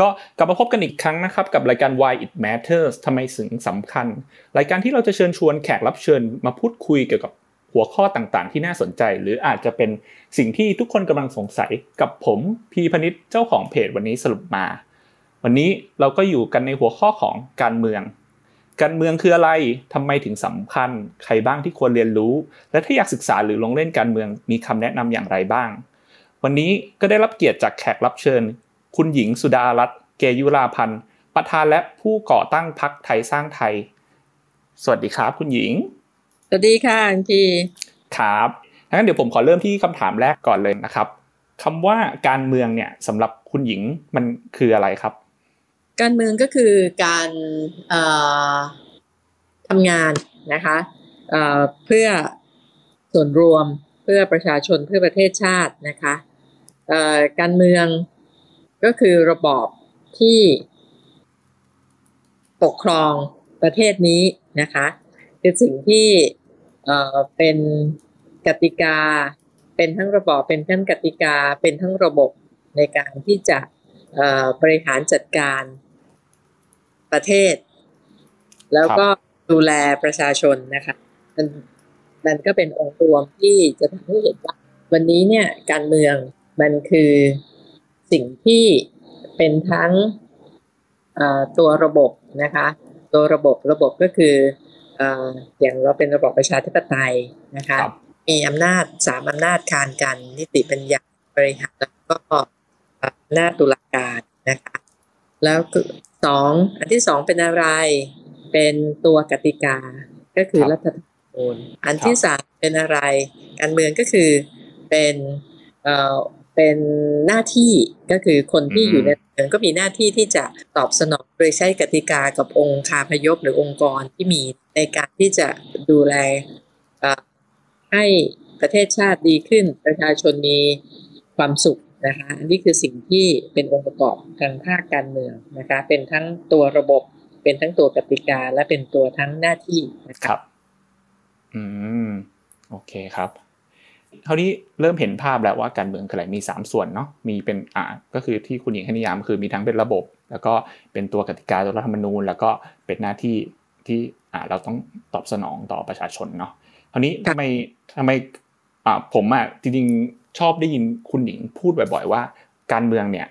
ก็กลับมาพบกันอีกครั้งนะครับกับรายการ Why It Matters ทำไมถึงสำคัญ รายการที่เราจะเชิญชวนแขกรับเชิญมาพูดคุยเกี่ยวกับหัวข้อต่างๆ ที่น่าสนใจ หรืออาจจะเป็นสิ่งที่ทุกคนกำลังสงสัยกับผมพีพนิษ์เจ้าของเพจวันนี้สรุปมา วันนี้เราก็อยู่กันในหัวข้อของการเมือง การเมืองคืออะไรทำไมถึงสำคัญ ใครบ้างที่ควรเรียนรู้ และถ้าอยากศึกษาหรือลงเล่นการเมืองมีคำแนะนำอย่างไรบ้าง วันนี้ก็ได้รับเกียรติจากแขกรับเชิญ คุณหญิงสุดารัตน์เกยุราพันธ์ประธานและผู้ก่อตั้งพรรคไทยสร้างไทย สวัสดีครับ คุณหญิง สวัสดีค่ะอังกีครับงั้นเดี๋ยวผมขอเริ่มที่คำถามแรกก่อนเลยนะครับคำว่าการเมืองเนี่ยสำหรับคุณหญิงมันคืออะไรครับ การเมืองก็คือการทำงานนะคะเพื่อส่วนรวมเพื่อประชาชนเพื่อประเทศชาตินะคะการเมือง ก็คือระบอบที่ปกครองประเทศนี้นะคะคือสิ่งที่เป็นกติกา เป็นทั้งระบอบเป็นทั้งกติกาเป็นทั้งระบบในการที่จะบริหารจัดการประเทศ แล้วก็ดูแลประชาชนนะคะมันมันก็เป็นองค์รวมที่จะทำให้เห็นว่า วันนี้เนี่ยการเมืองมันคือ สิ่งที่เป็นทั้งตัวระบบนะคะตัวระบบระบบก็คืออย่างเราเป็นระบบประชาธิปไตยนะคะมีอำนาจสามอำนาจคานกันนิติบัญญัติบริหารแล้วก็อำนาจตุลาการนะคะแล้วสองอันที่สองเป็นอะไร เป็นตัวกติกาก็คือรัฐธรรมนูญอันที่สามเป็นอะไร การเมืองก็คือเป็น เป็นหน้าที่ก็คือคนที่อยู่ในเมืองก็มีหน้าที่ที่จะตอบสนองโดยใช้กติกากับองค์คาพยพหรือองค์กรที่มีในการที่จะดูแลให้ประเทศชาติดีขึ้น ประชาชนมีความสุขนะคะอันนี้คือสิ่งที่เป็นองค์ประกอบทางภาคการเมืองนะคะเป็นทั้งตัวระบบ เป็นทั้งตัวกติกาและเป็นตัวทั้งหน้าที่นะครับ อืมโอเคครับ เท่านี้เริ่มเห็นภาพแล้วว่าการเมืองคืออะไรมี 3 ส่วนเนาะมีเป็นอ่าก็คือที่คุณหญิงให้นิยามคือมีทั้งเป็นระบบ แล้วก็เป็นตัวกติกาตัวรัฐธรรมนูญ แล้วก็เป็นหน้าที่ที่อ่าเราต้องตอบสนองต่อประชาชนเนาะเท่านี้ทำไมทำไมอ่าผมอะจริงๆชอบได้ยินคุณหญิงพูดบ่อย ๆ ว่า การเมืองเนี่ย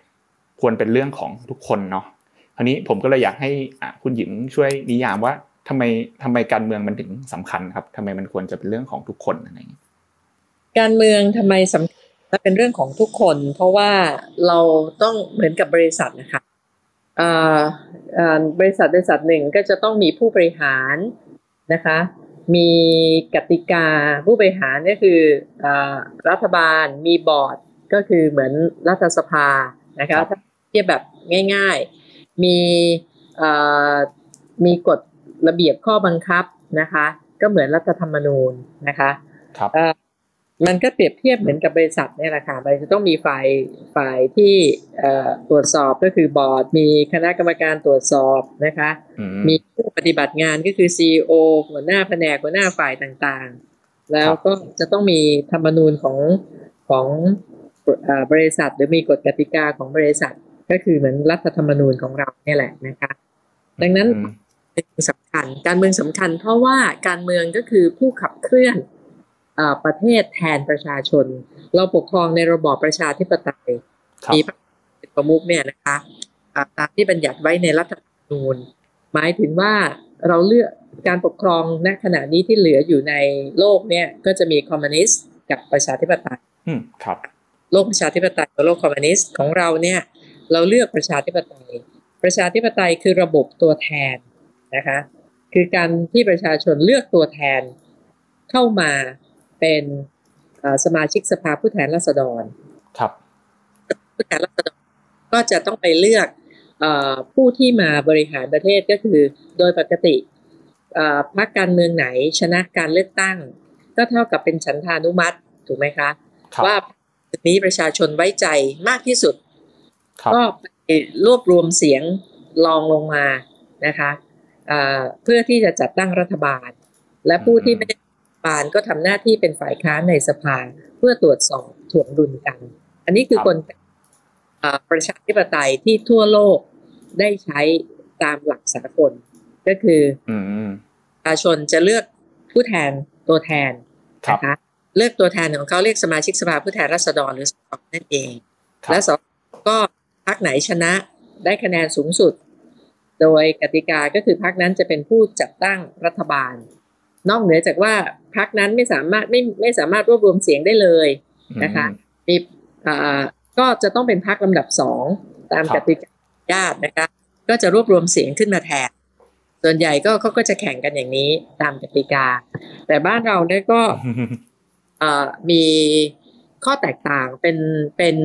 ควรเป็นเรื่องของทุกคนเนาะคราวนี้ผมก็เลยอยากให้อ่าคุณหญิงช่วยนิยามว่าทำไมทำไมการเมืองมันถึงสำคัญครับทำไมมันควรจะเป็นเรื่องของทุกคนอะไรอย่างนี้ การเมืองทำไมสำคัญและเป็นเรื่องของทุกคน เพราะว่าเราต้องเหมือนกับบริษัทนะคะบริษัทบริษัทหนึ่งก็จะต้องมีผู้บริหารนะคะ มีกติกาผู้บริหารก็คืออรัฐบาลมีบอร์ดก็คือเหมือนรัฐสภานะคะถ้าเทียบแบบง่ายๆ มีมีกฎระเบียบข้อบังคับนะคะ ก็เหมือนรัฐธรรมนูญนะคะครับ มันก็เปรียบเทียบเหมือนกับบริษัทนี่แหละค่ะมันจะต้องมีฝ่ายฝ่ายที่ตรวจสอบก็คือบอร์ด มีคณะกรรมการตรวจสอบนะคะ มีผู้ปฏิบัติงานก็คือซีอหัวหน้าแผนกหัวหน้าฝ่ายต่างๆ แล้วก็จะต้องมีธรรมนูญของของบริษัท หรือมีกฎกติกาของบริษัท ก็คือเหมือนรัฐธรรมนูญของเราเนี่ยแหละนะคะ ดังนั้นเป็นสำคัญการเมืองสำคัญ เพราะว่าการเมืองก็คือผู้ขับเคลื่อน ประเทศแทนประชาชน เราปกครองในระบอบประชาธิปไตยมีประมุขเนี่ยนะคะตามที่บัญญัติไว้ในรัฐธรรมนูญ หมายถึงว่าเราเลือกการปกครองณขณะนี้ที่เหลืออยู่ในโลกเนี่ยก็จะมีคอมมิวนิสต์กับประชาธิปไตยครับ โลกประชาธิปไตยกับโลกคอมมิวนิสต์ของเราเนี่ย เราเลือกประชาธิปไตย ประชาธิปไตยคือระบบตัวแทนนะคะ คือการที่ประชาชนเลือกตัวแทนเข้ามา เป็นสมาชิกสภาผู้แทนราษฎร ครับ ผู้แทนราษฎรก็จะต้องไปเลือกผู้ที่มาบริหารประเทศก็คือโดยปกติพรรคการเมืองไหนชนะการเลือกตั้ง ก็เท่ากับเป็นฉันทานุมัติถูกไหมคะคว่านี้ประชาชนไว้ใจมากที่สุด ก็ไปรวบรวมเสียงลองลงมานะคะเพื่อที่จะจัดตั้งรัฐบาล และผู้ที่ไม่ได้ บาลก็ทำหน้าที่เป็นฝ่ายค้านในสภาเพื่อตรวจสอบถ่วงดุลกัน อันนี้คือคนประชาธิปไตยที่ทั่วโลกได้ใช้ตามหลักสากลก็คือประชาชนจะเลือกผู้แทนตัวแทนนะคะเลือกตัวแทนของเขาเรียกสมาชิกสภาผู้แทนราษฎรหรือสภนั่นเอง และสก็พรรคไหนชนะได้คะแนนสูงสุด โดยกติกาก็คือพรรคนั้นจะเป็นผู้จัดตั้งรัฐบาล นอกเหนือจากว่าพรรคนั้นไม่สามารถไม่ไม่สามารถรวบรวมเสียงได้เลยนะคะมีอ่าก็จะต้องเป็นพรรคลำดับสองตามกติกาญาตินะคะก็จะรวบรวมเสียงขึ้นมาแทน ส่วนใหญ่ก็เขาก็จะแข่งกันอย่างนี้ตามกติกา แต่บ้านเราเนี่ยก็มีข้อแตกต่างเป็นเป็น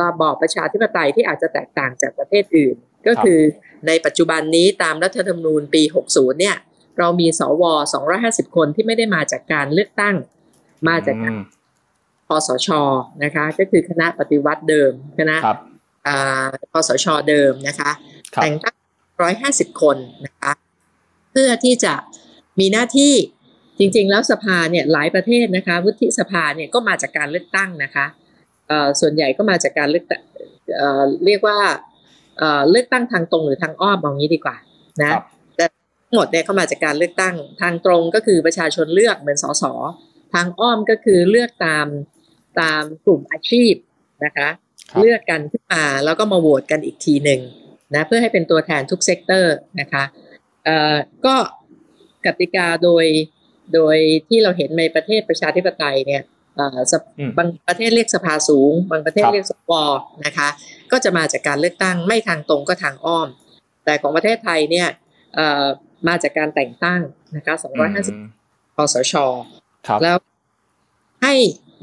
ระบอบประชาธิปไตยที่อาจจะแตกต่างจากประเทศอื่น ก็คือในปัจจุบันนี้ตามรัฐธรรมนูญปี 60 เนี่ย เรามีสว250คนที่ไม่ได้มาจากการเลือกตั้ง มาจากคอสชนะคะ ก็คือคณะปฏิวัติเดิม คณะคอสชเดิมนะคะ แต่งตั้ง150คนนะคะ เพื่อที่จะมีหน้าที่จริง ๆ แล้วสภาเนี่ยหลายประเทศนะคะวุฒิสภาเนี่ยก็มาจากการเลือกตั้งนะคะส่วนใหญ่ก็มาจากการเลือกเรียกว่าเลือกตั้งทางตรงหรือทางอ้อมมองนี้ดีกว่านะแต่ทั้ง หมดเนี่ยเข้ามาจากการเลือกตั้ง ทางตรงก็คือประชาชนเลือกเหมือนสสทางอ้อมก็คือเลือกตามตามกลุ่มอาชีพนะคะเลือกกันขึ้นมาแล้วก็มาโหวตกันอีกทีหนึ่งนะเพื่อให้เป็นตัวแทนทุก sector นะคะเอ่อก็กติกาโดยโดยที่เราเห็นในประเทศประชาธิปไตยเนี่ยบางประเทศเรียกสภาสูง บางประเทศเรียกสว. นะคะ ก็จะมาจากการเลือกตั้งไม่ทางตรงก็ทางอ้อม แต่ของประเทศไทยเนี่ย มาจากการแต่งตั้งนะคะ250คสช. แล้วให้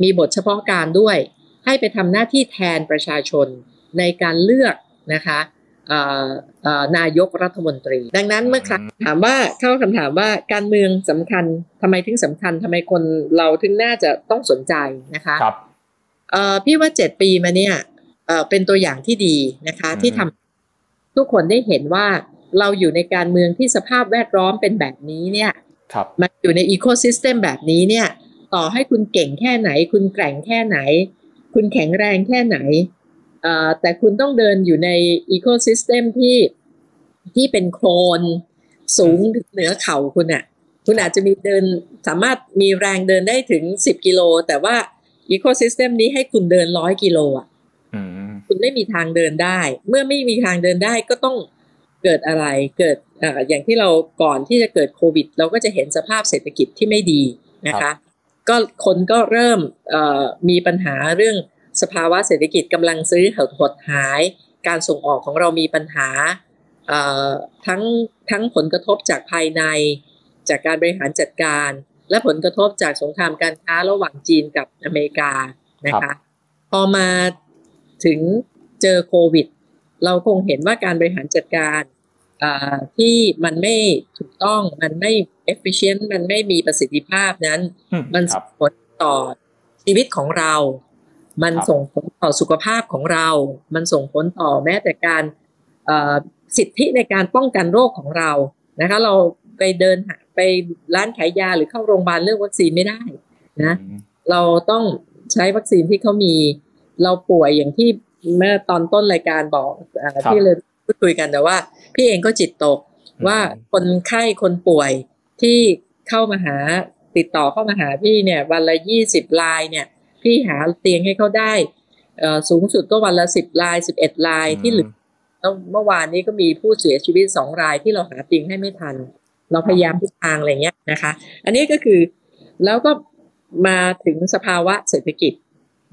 มีบทเฉพาะการด้วย ให้ไปทำหน้าที่แทนประชาชนในการเลือกนะคะนายกรัฐมนตรี ดังนั้นเมื่อครั้งถามว่าเข้าคำถามว่าการเมืองสำคัญทำไมถึงสำคัญทำไมคนเราถึงน่าจะต้องสนใจนะคะครับพี่ว่าเจ็ดปีมาเนี่ยเป็นตัวอย่างที่ดีนะคะ ที่ทำทุกคนได้เห็นว่า เราอยู่ในการเมืองที่สภาพแวดล้อมเป็นแบบนี้เนี่ยมันอยู่ในอีโคซิสเต็มแบบนี้เนี่ย ต่อให้คุณเก่งแค่ไหน คุณแกร่งแค่ไหน คุณแข็งแรงแค่ไหนแต่คุณต้องเดินอยู่ใน ecosystem ที่ที่เป็นโคลนสูงเหนือเข่าคุณอะ่ะ คุณอาจจะมีเดินสามารถมีแรงเดินได้ถึงสิบกิโล แต่ว่า ecosystem นี้ให้คุณเดินร้อยกิโลอะคุณไม่มีทางเดินได้ เมื่อไม่มีทางเดินได้ก็ต้อง เกิดอะไรเกิดอย่างที่เราก่อนที่จะเกิดโควิด เราก็จะเห็นสภาพเศรษฐกิจที่ไม่ดีนะคะก็คนก็เริ่มมีปัญหาเรื่องสภาวะเศรษฐกิจกำลังซื้อหดหาย การส่งออกของเรามีปัญหาทั้งทั้งผลกระทบจากภายใน จากการบริหารจัดการ และผลกระทบจากสงครามการค้าระหว่างจีนกับอเมริกานะคะพอมาถึงเจอโควิด เราคงเห็นว่าการบริหารจัดการที่มันไม่ถูกต้องมันไม่ efficient มันไม่มีประสิทธิภาพนั้น มันส่งผลต่อชีวิตของเรา มันส่งผลต่อสุขภาพของเรา มันส่งผลต่อแม้แต่การสิทธิในการป้องกันโรคของเรานะคะเราไปเดินไปร้านขายยาหรือเข้าโรงพยาบาลเลือกวัคซีนไม่ได้นะเราต้องใช้วัคซีนที่เขามี เราป่วยอย่างที่ เมื่อตอนต้นรายการบอกที่เลยพูดคุยกันแต่ว่า พี่เองก็จิตตกว่าคนไข้คนป่วยที่เข้ามาหาติดต่อเข้ามาหาพี่เนี่ย วันละยี่สิบลายเนี่ย พี่หาเตียงให้เขาได้สูงสุดก็วันละสิบลายสิบเอ็ดลายที่เหลือเมื่อวานนี้ก็มีผู้เสียชีวิตสองรายที่เราหาเตียงให้ไม่ทัน เราพยายามทุกทางอะไรเงี้ยนะคะ อันนี้ก็คือแล้วก็มาถึงสภาวะเศรษฐกิจ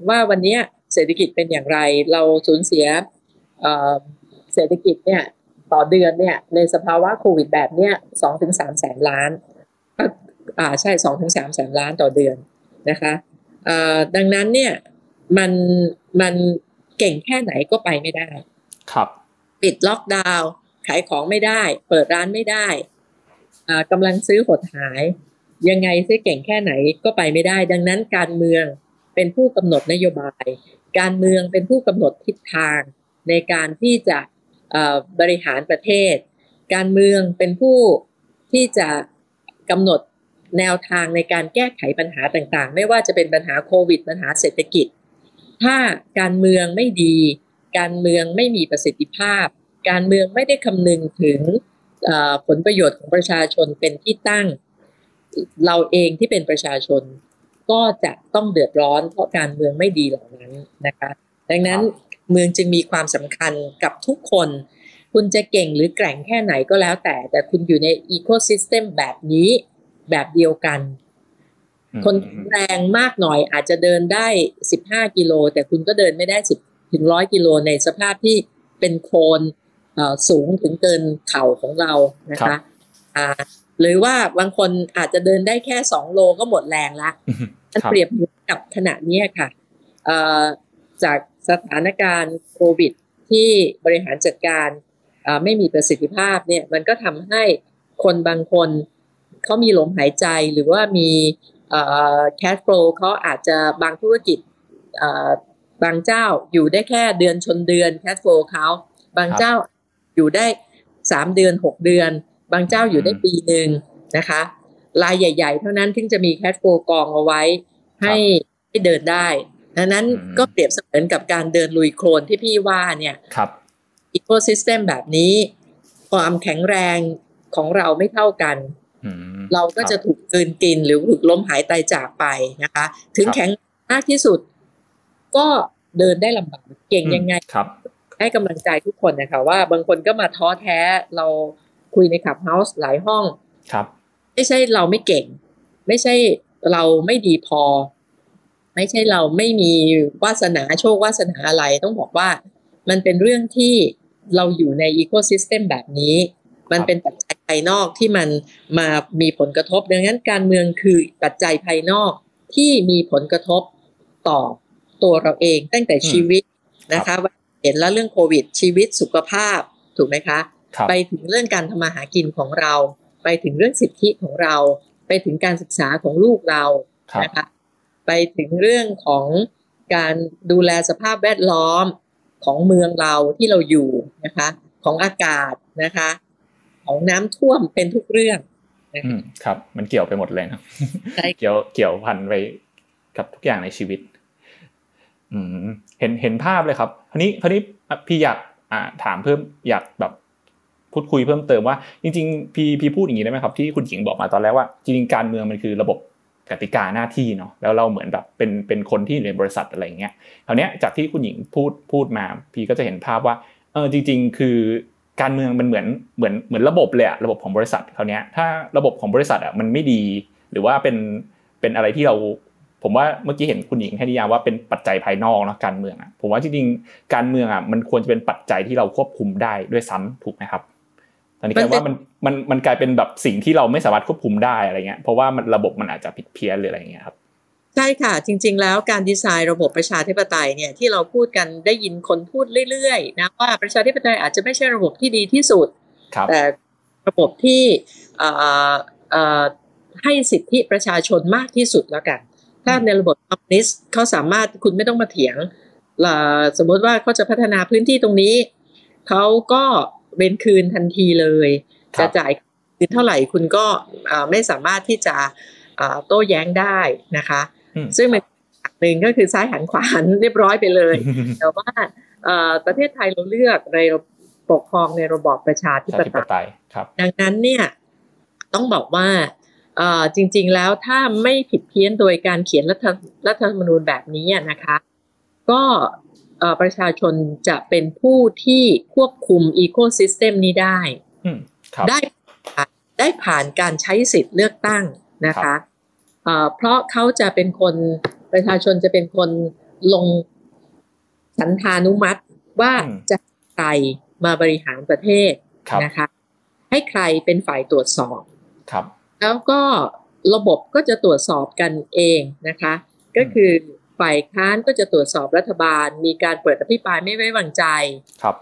ว่าวันนี้ เศรษฐกิจเป็นอย่างไร เราสูญเสียเศรษฐกิจเนี่ยต่อเดือนเนี่ยในสภาวะโควิดแบบเนี้ยสองถึงสามแสนล้านอ่าใช่สองถึงสามแสนล้านต่อเดือนนะคะดังนั้นเนี่ยมันมันเก่งแค่ไหนก็ไปไม่ได้ ครับ ปิดล็อกดาวน์ขายของไม่ได้ เปิดร้านไม่ได้กำลังซื้อหดหาย ยังไงซื้อเก่งแค่ไหนก็ไปไม่ได้ ดังนั้นการเมือง เป็นผู้กำหนดนโยบาย การเมืองเป็นผู้กำหนดทิศทางในการที่จะบริหารประเทศ การเมืองเป็นผู้ที่จะกำหนดแนวทางในการแก้ไขปัญหาต่างๆ ไม่ว่าจะเป็นปัญหาโควิด ปัญหาเศรษฐกิจ ถ้าการเมืองไม่ดี การเมืองไม่มีประสิทธิภาพ การเมืองไม่ได้คำนึงถึงผลประโยชน์ของประชาชนเป็นที่ตั้ง เราเองที่เป็นประชาชน ก็จะต้องเดือดร้อนเพราะการเมืองไม่ดีเหล่านั้นนะคะ ดังนั้นเมืองจึงมีความสำคัญกับทุกคน คุณจะเก่งหรือแกร่งแค่ไหนก็แล้วแต่ แต่คุณอยู่ในอีโคซิสเต็มแบบนี้แบบเดียวกัน คนแรงมากหน่อยอาจจะเดินได้สิบห้ากิโล แต่คุณก็เดินไม่ได้สิบถึงร้อยกิโลในสภาพที่เป็นโคนสูงถึงเกินเข่าของเรานะคะ หรือว่าบางคนอาจจะเดินได้แค่สองโลก็หมดแรงละมันเปรียบกับขณะนี้ค่ะจากสถานการณ์โควิด ที่บริหารจัดการไม่มีประสิทธิภาพเนี่ยมันก็ทำให้คนบางคนเขามีลมหายใจหรือว่ามี cash flow เขาอาจจะบางธุรกิจบางเจ้าอยู่ได้แค่เดือนชนเดือน cash flow เขาบางเจ้าอยู่ได้สามเดือนหกเดือน บางเจ้าอยู่ได้ปีหนึ่งนะคะรายใหญ่ ๆ เท่านั้นถึงจะมี cash flow กองเอาไว้ให้ให้เดินได้ดังนั้นก็เปรียบเสมือนกับการเดินลุยโคลนที่พี่ว่าเนี่ยครับecosystem แบบนี้ ความแข็งแรงของเราไม่เท่ากันเราก็จะถูกกลืนกินหรือถูกล้มหายตายจากไปนะคะ ถึงแข็งมากที่สุด ก็เดินได้ลำบากเก่งยังไงครับให้กำลังใจทุกคนนะคะว่าบางคนก็มาท้อแท้เรา คุยใน Clubhouse หลายห้องครับ ไม่ใช่เราไม่เก่ง ไม่ใช่เราไม่ดีพอ ไม่ใช่เราไม่มีวาสนาโชควาสนาอะไร ต้องบอกว่ามันเป็นเรื่องที่เราอยู่ในอีโคซิสเต็มแบบนี้ มันเป็นปัจจัยภายนอกที่มันมามีผลกระทบ ดังนั้นการเมืองคือปัจจัยภายนอกที่มีผลกระทบต่อตัวเราเองตั้งแต่ชีวิตนะคะเห็นแล้วเรื่องโควิดชีวิตสุขภาพถูกไหมคะค ไปถึงเรื่องการทำมาหากินของเรา ไปถึงเรื่องสิทธิของเรา ไปถึงการศึกษาของลูกเรานะคะไปถึงเรื่องของการดูแลสภาพแวดล้อมของเมืองเราที่เราอยู่นะคะ ของอากาศนะคะ ของน้ำท่วมเป็นทุกเรื่องครับ มันเกี่ยวไปหมดเลยนะเกี่ยวเกี่ยวพันไปกับทุกอย่างในชีวิต อืมเห็นเห็นภาพเลยครับคราวนี้คราวนี้พี่อยากอ่าถามเพิ่มอยากแบบ พูดคุยเพิ่มเติมว่า จริงๆพี่พี่พูดอย่างนี้ได้ไหมครับที่คุณหญิงบอกมาตอนแรกว่าจริงๆการเมืองมันคือระบบกติกาหน้าที่เนาะแล้วเราเหมือนแบบเป็นเป็นคนที่อยู่ในบริษัทอะไรเงี้ยคราวนี้จากที่คุณหญิงพูดพูดมา พี่ก็จะเห็นภาพว่าเออจริง ๆ คือการเมืองมันเหมือนเหมือนเหมือนระบบเลยอะระบบของบริษัทคราวนี้ถ้าระบบของบริษัทอะมันไม่ดี หรือว่าเป็นเป็นอะไรที่เราผมว่าเมื่อกี้เห็นคุณหญิงให้นิยามว่าเป็นปัจจัยภายนอกนะการเมืองอะผมว่าจริงๆการเมืองอะมันควรจะเป็นปัจจัยที่เราควบคุมได้ด้วยซ้ำถูกไหมครับ อนนี้กลายว่ามันมันมันกลายเป็นแบบสิ่งที่เราไม่สามารถควบคุมได้อะไรเงี้ยเพราะว่ามันระบบมันอาจจะผิดเพี้ยนหรืออะไรเงี้ยครับใช่ค่ะ จริง ๆ แล้วการดีไซน์ระบบประชาธิปไตยเนี่ยที่เราพูดกันได้ยินคนพูดเรื่อยๆนะว่าประชาธิปไตยอาจจะไม่ใช่ระบบที่ดีที่สุด แต่ระบบที่ให้สิทธิประชาชนมากที่สุดแล้วกัน ถ้าในระบบคอมมิวนิสต์เขาสามารถคุณไม่ต้องมาเถียง สมมติว่าเขาจะพัฒนาพื้นที่ตรงนี้ เขาก็ เว้นคืนทันทีเลย จะจ่ายคืนเท่าไหร่คุณก็ไม่สามารถที่จะโต้แย้งได้นะคะ ซึ่งเป็นหนึ่งก็คือซ้ายหันขวาหันเรียบร้อยไปเลย แต่ว่าประเทศไทยเราเลือกในปกครองในระบอบประชาธิปไตยดังนั้นเนี่ยต้องบอกว่าจริง ๆ แล้วถ้าไม่ผิดเพี้ยนโดยการเขียนรัฐรัฐธรรมนูญแบบนี้นะคะ ก็ ประชาชนจะเป็นผู้ที่ควบคุมอีโคซิสเต็มนี้ได้ได้ได้ผ่านการใช้สิทธิ์เลือกตั้งนะคะเพราะเขาจะเป็นคนประชาชนจะเป็นคนลงสันธานุมัติว่าจะใครมาบริหารประเทศนะคะ ให้ใครเป็นฝ่ายตรวจสอบครับ แล้วก็ระบบก็จะตรวจสอบกันเองนะคะ ก็คือ ฝ่ายค้านก็จะตรวจสอบรัฐบาล มีการเปิดอภิปรายไม่ไว้วางใจ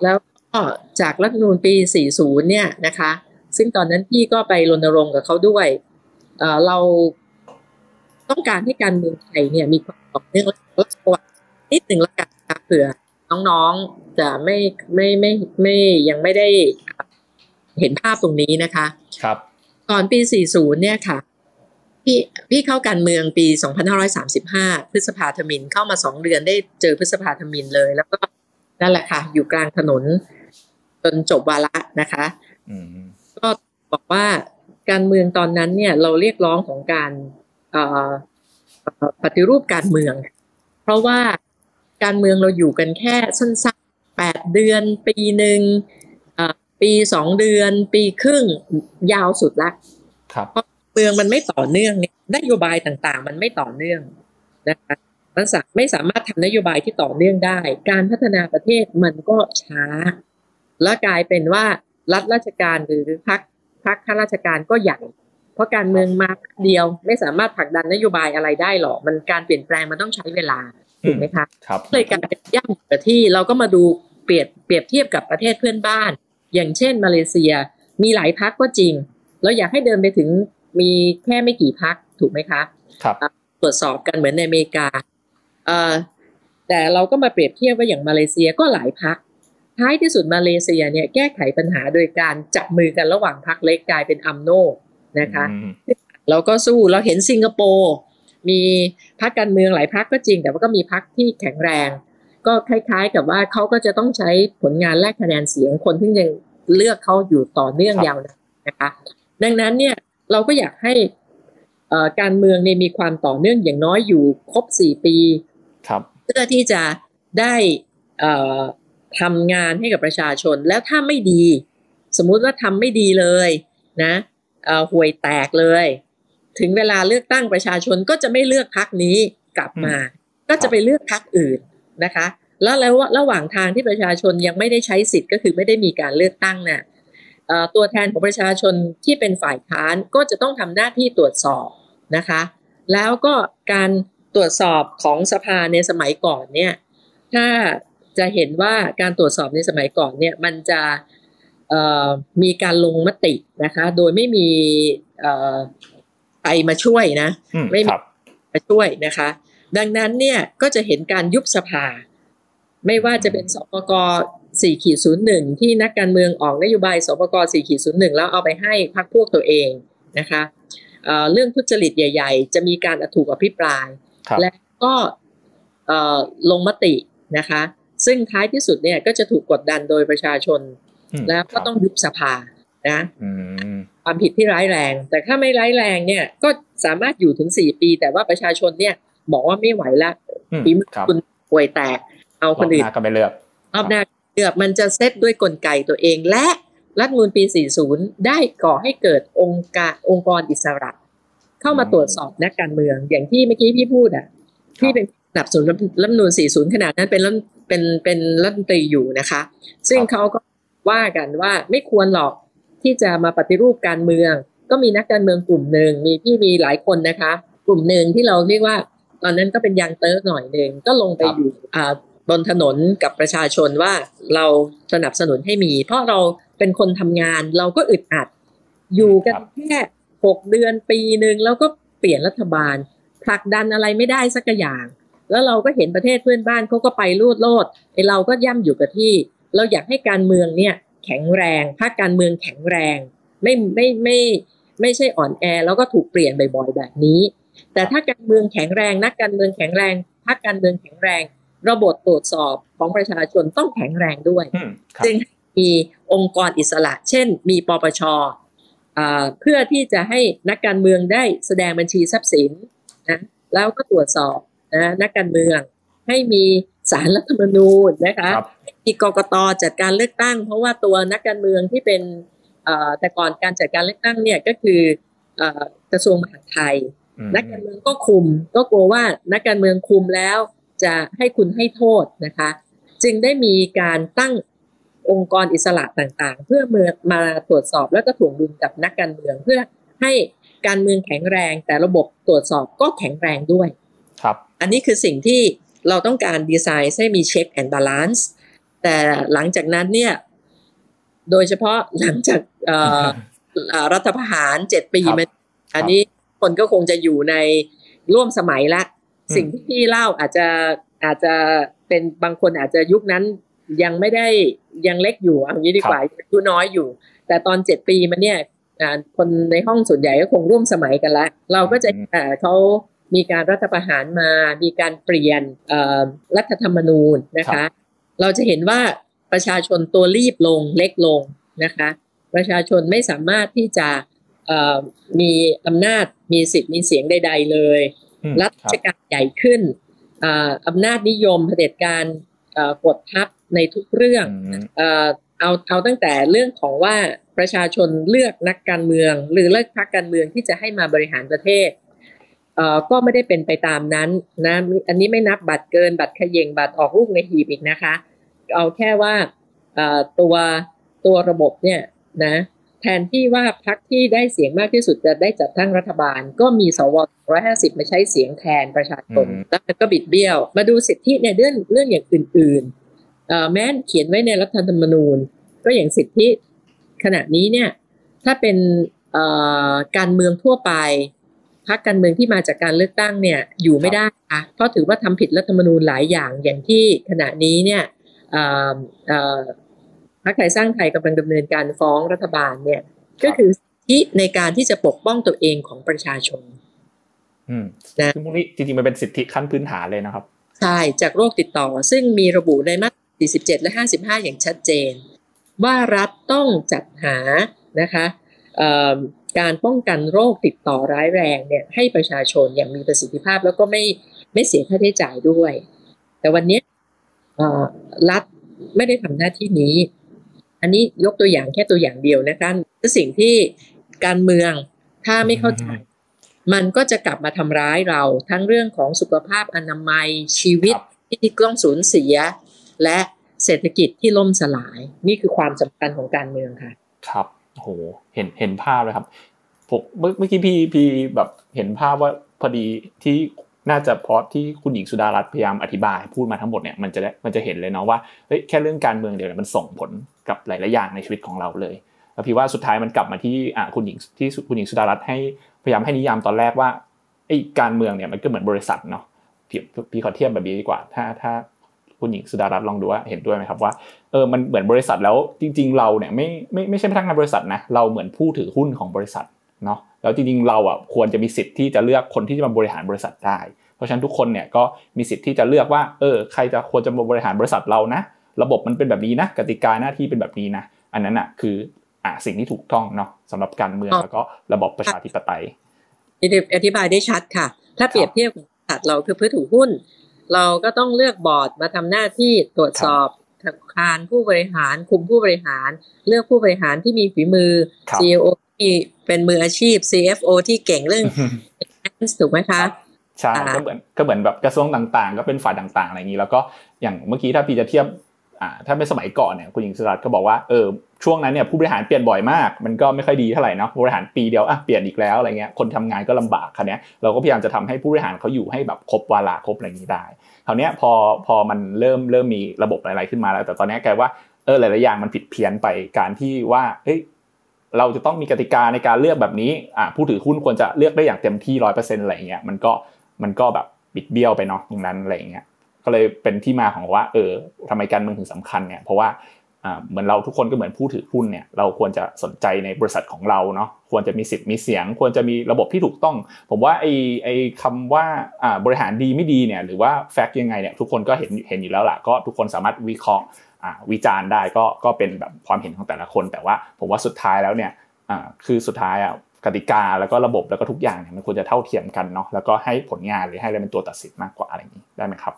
แล้วก็จากรัฐนูนปี 40 เนี่ยนะคะ ซึ่งตอนนั้นพี่ก็ไปรณรงค์กับเขาด้วยเเราต้องการให้การเมืองไทยเนี่ยมีความต่อเนื่องและประวัตินิดหนึ่งละกันเผื่อน้องๆจะไม่ไม่ไม่ไม่ยังไม่ได้เห็นภาพตรงนี้นะคะ ครับ ก่อนปี 40 เนี่ยค่ะ พี่พี่เข้าการเมืองปี 2535 พฤษภาธมินเข้ามาสองเดือนได้เจอพฤษภาธมินเลย แล้วก็นั่นแหละค่ะ อยู่กลางถนน จนจบวาระนะคะอืมก็บอกว่าการเมืองตอนนั้นเนี่ย เราเรียกร้องของการเอ่อเอ่อปฏิรูปการเมือง เพราะว่าการเมืองเราอยู่กันแค่สั้นๆแปดเดือน ปีหนึ่งเอ่อปีสองเดือน ปีครึ่งยาวสุดละครับ เมืองมันไม่ต่อเนื่องเนี่ยนโยบายต่างๆ มันไม่ต่อเนื่องนะคะมันสาไม่สามารถทำนโยบายที่ต่อเนื่องได้ การพัฒนาประเทศมันก็ช้า และกลายเป็นว่ารัฐราชการหรือพรรคพรรคข้าราชการก็ใหญ่เพราะการเมืองมาเดียวไม่สามารถผลักดันนโยบายอะไรได้หรอกมันการเปลี่ยนแปลงมันต้องใช้เวลาถูกไหมคะครับเลยการเป็นย่ำกับที่เราก็มาดูเปรียบเปรียบเทียบกับประเทศเพื่อนบ้าน อย่างเช่นมาเลเซียมีหลายพักก็จริง เราอยากให้เดินไปถึง มีแค่ไม่กี่พักถูกไหมคะครับตรวจสอบกันเหมือนในอเมริกาเอ่อแต่เราก็มาเปรียบเทียบว่าอย่างมาเลเซียก็หลายพักท้ายที่สุดมาเลเซียเนี่ยแก้ไขปัญหาโดยการจับมือกันระหว่างพักเล็กกลายเป็นอัมโนนะคะอืมเราก็สู้เราเห็นสิงคโปร์มีพรรคการเมืองหลายพรรคก็จริง แต่ว่าก็มีพรรคที่แข็งแรง ก็คล้ายๆกับว่าเขาก็จะต้องใช้ผลงานแลกคะแนนเสียงคนที่ยังเลือกเขาอยู่ต่อเนื่องยาวนานนะคะ ดังนั้นเนี่ย เราก็อยากให้เอ่อการเมืองเนี่ยมีความต่อเนื่องอย่างน้อยอยู่ครบสี่ปีครับเพื่อที่จะได้เอ่อทำงานให้กับประชาชนแล้วถ้าไม่ดี สมมุติว่าทำไม่ดีเลยนะเอ่อห่วยแตกเลย ถึงเวลาเลือกตั้งประชาชนก็จะไม่เลือกพักนี้กลับมา ก็จะไปเลือกพักอื่นนะคะ แล้วแล้วระหว่างทางที่ประชาชนยังไม่ได้ใช้สิทธิ์ก็คือไม่ได้มีการเลือกตั้งน่ะเอ่อ ตัวแทนของประชาชนที่เป็นฝ่ายค้านก็จะต้องทำหน้าที่ตรวจสอบนะคะ แล้วก็การตรวจสอบของสภาในสมัยก่อนเนี่ยถ้าจะเห็นว่าการตรวจสอบในสมัยก่อนเนี่ยมันจะเอ่อมีการลงมตินะคะ โดยไม่มีเอ่อใครมาช่วยนะอืมไม่มีครับมาช่วยนะคะ ดังนั้นเนี่ยก็จะเห็นการยุบสภา ไม่ว่าจะเป็นสปก 4ขีด01ที่นักการเมืองออกนโยบายสปก4ขีด01แล้วเอาไปให้พรรคพวกตัวเองนะคะเอ่อเรื่องทุจริตใหญ่ ๆ จะมีการถูกอภิปรายครับและก็เอ่อลงมตินะคะ ซึ่งท้ายที่สุดเนี่ยก็จะถูกกดดันโดยประชาชนอืมแล้วก็ต้องยุบสภานะอืมความผิดที่ร้ายแรง แต่ถ้าไม่ร้ายแรงเนี่ยก็สามารถอยู่ถึงสี่ปี แต่ว่าประชาชนเนี่ยบอกว่าไม่ไหวละอืมฝีมือครับคุณป่วยแตก เอารคอบนหอื่นน้าก็ไม่เลือกรอบหน้า เลือกมันจะเซตด้วยกลไกตัวเอง และรัฐมนูลปี 40 ได้ก่อให้เกิดองค์การองค์กรอิสระ เข้ามาตรวจสอบนักการเมือง อย่างที่เมื่อกี้พี่พูดอะที่เป็นสนับสนุนรัฐมนูล40 ขนาดนั้นเป็นรัฐเป็นเป็นรัฐมนตรีอยู่นะคะ ซึ่งเขาก็ว่ากันว่าไม่ควรหรอกที่จะมาปฏิรูปการเมือง ก็มีนักการเมืองกลุ่มหนึ่งมีพี่มีหลายคนนะคะ กลุ่มหนึ่งที่เราเรียกว่า ตอนนั้นก็เป็นยังเติร์กหน่อยหนึ่งก็ลงไปอยู่อ่า บนถนนกับประชาชนว่าเราสนับสนุนให้มี เพราะเราเป็นคนทำงานเราก็อึดอัด อยู่กันแค่หกเดือนปีหนึ่งแล้วก็เปลี่ยนรัฐบาลผลักดันอะไรไม่ได้สักอย่าง แล้วเราก็เห็นประเทศเพื่อนบ้านเขาก็ไปรูดโลดไอเราก็ย่ำอยู่กับที่ เราอยากให้การเมืองเนี่ยแข็งแรงภาคการเมืองแข็งแรง ไม่ไม่ไม่ไม่ใช่อ่อนแอแล้วก็ถูกเปลี่ยนบ่อยๆแบบนี้ แต่ถ้าการเมืองแข็งแรงนักการเมืองแข็งแรงพรรคการเมืองแข็งแรง ระบบตรวจสอบของประชาชนต้องแข็งแรงด้วยอืมครับจึงมีองค์กรอิสระ เช่น มีปปชอ่าเพื่อที่จะให้นักการเมืองได้แสดงบัญชีทรัพย์สินนะแล้วก็ตรวจสอบนะนักการเมือง ให้มีสารรัฐธรรมนูญนะคะครับมีกกตจัดการเลือกตั้ง เพราะว่าตัวนักการเมืองที่เป็นเอ่อแต่ก่อนการจัดการเลือกตั้งเนี่ยก็คือเอ่อกระทรวงมหาดไทยอืมนักการเมืองก็คุม ก็กลัวว่านักการเมืองคุมแล้ว จะให้คุณให้โทษนะคะ จึงได้มีการตั้งองค์กรอิสระต่างๆ เพื่อเมื่อมาตรวจสอบแล้วก็ถ่วงดุลกับนักการเมือง เพื่อให้การเมืองแข็งแรง แต่ระบบตรวจสอบก็แข็งแรงด้วยครับ อันนี้คือสิ่งที่เราต้องการดีไซน์ให้มี check and balance แต่หลังจากนั้นเนี่ยโดยเฉพาะหลังจากเอ่อเอ่อรัฐประหารเจ็ดปีครับมาอันนี้คนก็คงจะอยู่ในร่วมสมัยละอืม สิ่งที่พี่เล่าอาจจะอาจจะเป็นบางคนอาจจะยุคนั้นยังไม่ได้ยังเล็กอยู่เอางี้ดีกว่าอายุน้อยอยู่ แต่ตอนเจ็ดปีมันเนี่ยอ่าคนในห้องส่วนใหญ่ก็คงร่วมสมัยกันละเราก็จะเอ่อเขามีการรัฐประหารมา มีการเปลี่ยนเอ่อรัฐธรรมนูญนะครัคะบเราจะเห็นว่าประชาชนตัวรีบลงเล็กลงนะคะ ประชาชนไม่สามารถที่จะมีอำนาจมีสิทธิ์มีเสียงใด ๆ เลย รัฐการใหญ่ขึ้นอำนาจนิยมเผด็จการกดทับในทุกเรื่องเอาเอาตั้งแต่เรื่องของว่าประชาชนเลือกนักการเมือง หรือเลือกพรรคการเมืองที่จะให้มาบริหารประเทศก็ไม่ได้เป็นไปตามนั้นนะอันนี้ไม่นับบัตรเกินบัตรขยงบัตรออกลูกในหีบอีกนะคะ เอาแค่ว่าตัวตัวระบบเนี่ยนะ แทนที่ว่าพรรคที่ได้เสียงมากที่สุดจะได้จัดตั้งรัฐบาล ก็มีสวร้อยห้าสิบมาใช้เสียงแทนประชาชนแล้วก็บิดเบี้ยว มาดูสิทธิในเรื่องเรื่องอย่างอื่นๆแม้นเขียนไว้ในรัฐธรรมนูญ ก็อย่างสิทธิขณะนี้เนี่ยถ้าเป็นการเมืองทั่วไปพรรคการเมืองที่มาจากการเลือกตั้งเนี่ยอยู่ไม่ได้ค่ะเพราะถือว่าทำผิดรัฐธรรมนูญหลายอย่างอย่างที่ขณะนี้เนี่ย พรรคไทยสร้างไทยกำลังดำเนินการฟ้องรัฐบาลเนี่ย ก็คือที่ในการที่จะปกป้องตัวเองของประชาชนอืมนะซึ่งพวกนี้จริงๆมันเป็นสิทธิขั้นพื้นฐานเลยนะครับ ใช่ จากโรคติดต่อ ซึ่งมีระบุในมาตรา47 และ 55 อย่างชัดเจน ว่ารัฐต้องจัดหานะคะการป้องกันโรคติดต่อร้ายแรงเนี่ยให้ประชาชนอย่างมีประสิทธิภาพแล้วก็ไม่ไม่เสียค่าใช้จ่ายด้วย แต่วันนี้รัฐไม่ได้ทำหน้าที่นี้ อันนี้ยกตัวอย่างแค่ตัวอย่างเดียวนะคะสิ่งที่การเมืองถ้าไม่เข้าใจมันก็จะกลับมาทำร้ายเราทั้งเรื่องของสุขภาพอนามัยชีวิตที่ต้องสูญเสีย และเศรษฐกิจที่ล่มสลาย นี่คือความสำคัญของการเมืองค่ะ ครับโหเห็นเห็นภาพเลยครับผมเมื่อกี้พี่พี่แบบเห็นภาพว่าพอดีที่น่าจะเพราะที่คุณหญิงสุดารัตน์พยายามอธิบาย พูดมาทั้งหมดเนี่ยมันจะได้มันจะเห็นเลยเนาะว่าเฮ้ยแค่เรื่องการเมืองเดียวเนี่ยมันส่งผล กับหลาย ๆ อย่างในชีวิตของเราเลยแล้วพี่ว่าสุดท้ายมันกลับมาที่คุณหญิงที่คุณหญิงสุดารัตน์ให้พยายามให้นิยามตอนแรกว่าไอ้การเมืองเนี่ยมันก็เหมือนบริษัทเนาะพี่พี่ขอเทียบแบบนี้ดีกว่า ถ้าถ้าคุณหญิงสุดารัตน์ลองดูว่าเห็นด้วยไหมครับว่าเออมันเหมือนบริษัทแล้วจริง ๆ เราเนี่ยไม่ไม่ไม่ใช่พนักงานบริษัทนะเราเหมือนผู้ถือหุ้นของบริษัทเนาะแล้วจริงๆเราอะควรจะมีสิทธิ์ที่จะเลือกคนที่จะมาบริหารบริษัทได้ เพราะฉะนั้นทุกคนเนี่ยก็มีสิทธิ์ที่จะเลือกว่าเออใครจะควรจะมาบริหารบริษัทเรานะ ระบบมันเป็นแบบนี้นะกติกาหน้าที่เป็นแบบนี้นะ อันนั้นอะคืออะสิ่งที่ถูกต้องเนาะสำหรับการเมืองแล้วก็ระบบประชาธิปไตยอธิบายได้ชัดค่ะ ถ้าเปรียบเทียบบริษัทเราคือผู้ถือหุ้น เราก็ต้องเลือกบอร์ดมาทำหน้าที่ตรวจสอบธนาคารผู้บริหารคุมผู้บริหาร เลือกผู้บริหารที่มีฝีมือ CEO ที่เป็นมืออาชีพ CFO ที่เก่งเรื่องถูกไหมคะใช่ก็เหมือนก็เหมือนแบบกระทรวงต่างๆ ก็เป็นฝ่ายต่างๆอะไรอย่างนี้ แล้วก็อย่างเมื่อกี้ถ้าพี่จะเทียบ อ่าถ้าเป็นสมัยก่อนเนี่ยคุณหญิงสุรัตน์ก็บอกว่าเออช่วงนั้นเนี่ยผู้บริหารเปลี่ยนบ่อยมาก มันก็ไม่ค่อยดีเท่าไหร่เนาะบริหารปีเดียวอะเปลี่ยนอีกแล้วอะไรเงี้ยคนทำงานก็ลำบากคันนี้เราก็พยายามจะทำให้ผู้บริหารเขาอยู่ให้แบบครบวาระครบอะไรอย่างนี้ได้คราวนี้พอพอมันเริ่มเริ่มมีระบบอะไรขึ้นมาแล้ว แต่ตอนนี้กลายว่าเออหลายๆอย่างมันผิดเพี้ยนไปการที่ว่าเฮ้ยเราจะต้องมีกติกาในการเลือกแบบนี้อ่าผู้ถือหุ้นควรจะเลือกได้อย่างเต็มที่ร้อยเปอร์เซ็นต์อะไรเงี้ยมันก็มันก็แบบบิดเบี้ยวไปเนาะตรงนั้นอะไรเงี้ย ก็เลยเป็นที่มาของว่าเออทำไมการเมืองถึงสำคัญเนี่ยเพราะว่าเหมือนเราทุกคนก็เหมือนผู้ถือหุ้นเนี่ยเราควรจะสนใจในบริษัทของเราเนาะควรจะมีสิทธิ์มีเสียง ควรจะมีระบบที่ถูกต้อง ผมว่าไอ้ไอ้คำว่าบริหารดีไม่ดีเนี่ยหรือว่าแฟกต์ยังไงเนี่ยทุกคนก็เห็นเห็นอยู่แล้วล่ะก็ทุกคนสามารถวิเคราะห์วิจารณ์ได้ก็ก็เป็นแบบความเห็นของแต่ละคน แต่ว่าผมว่าสุดท้ายแล้วเนี่ยคือสุดท้ายอะกติกาแล้วก็ระบบแล้วก็ทุกอย่างเนี่ยมันควรจะเท่าเทียมกันเนาะแล้วก็ให้ผลงานหรือให้อะไรเป็นตัวตัดสินมากกว่าอะไรอย่างนี้ได้ไหมครับ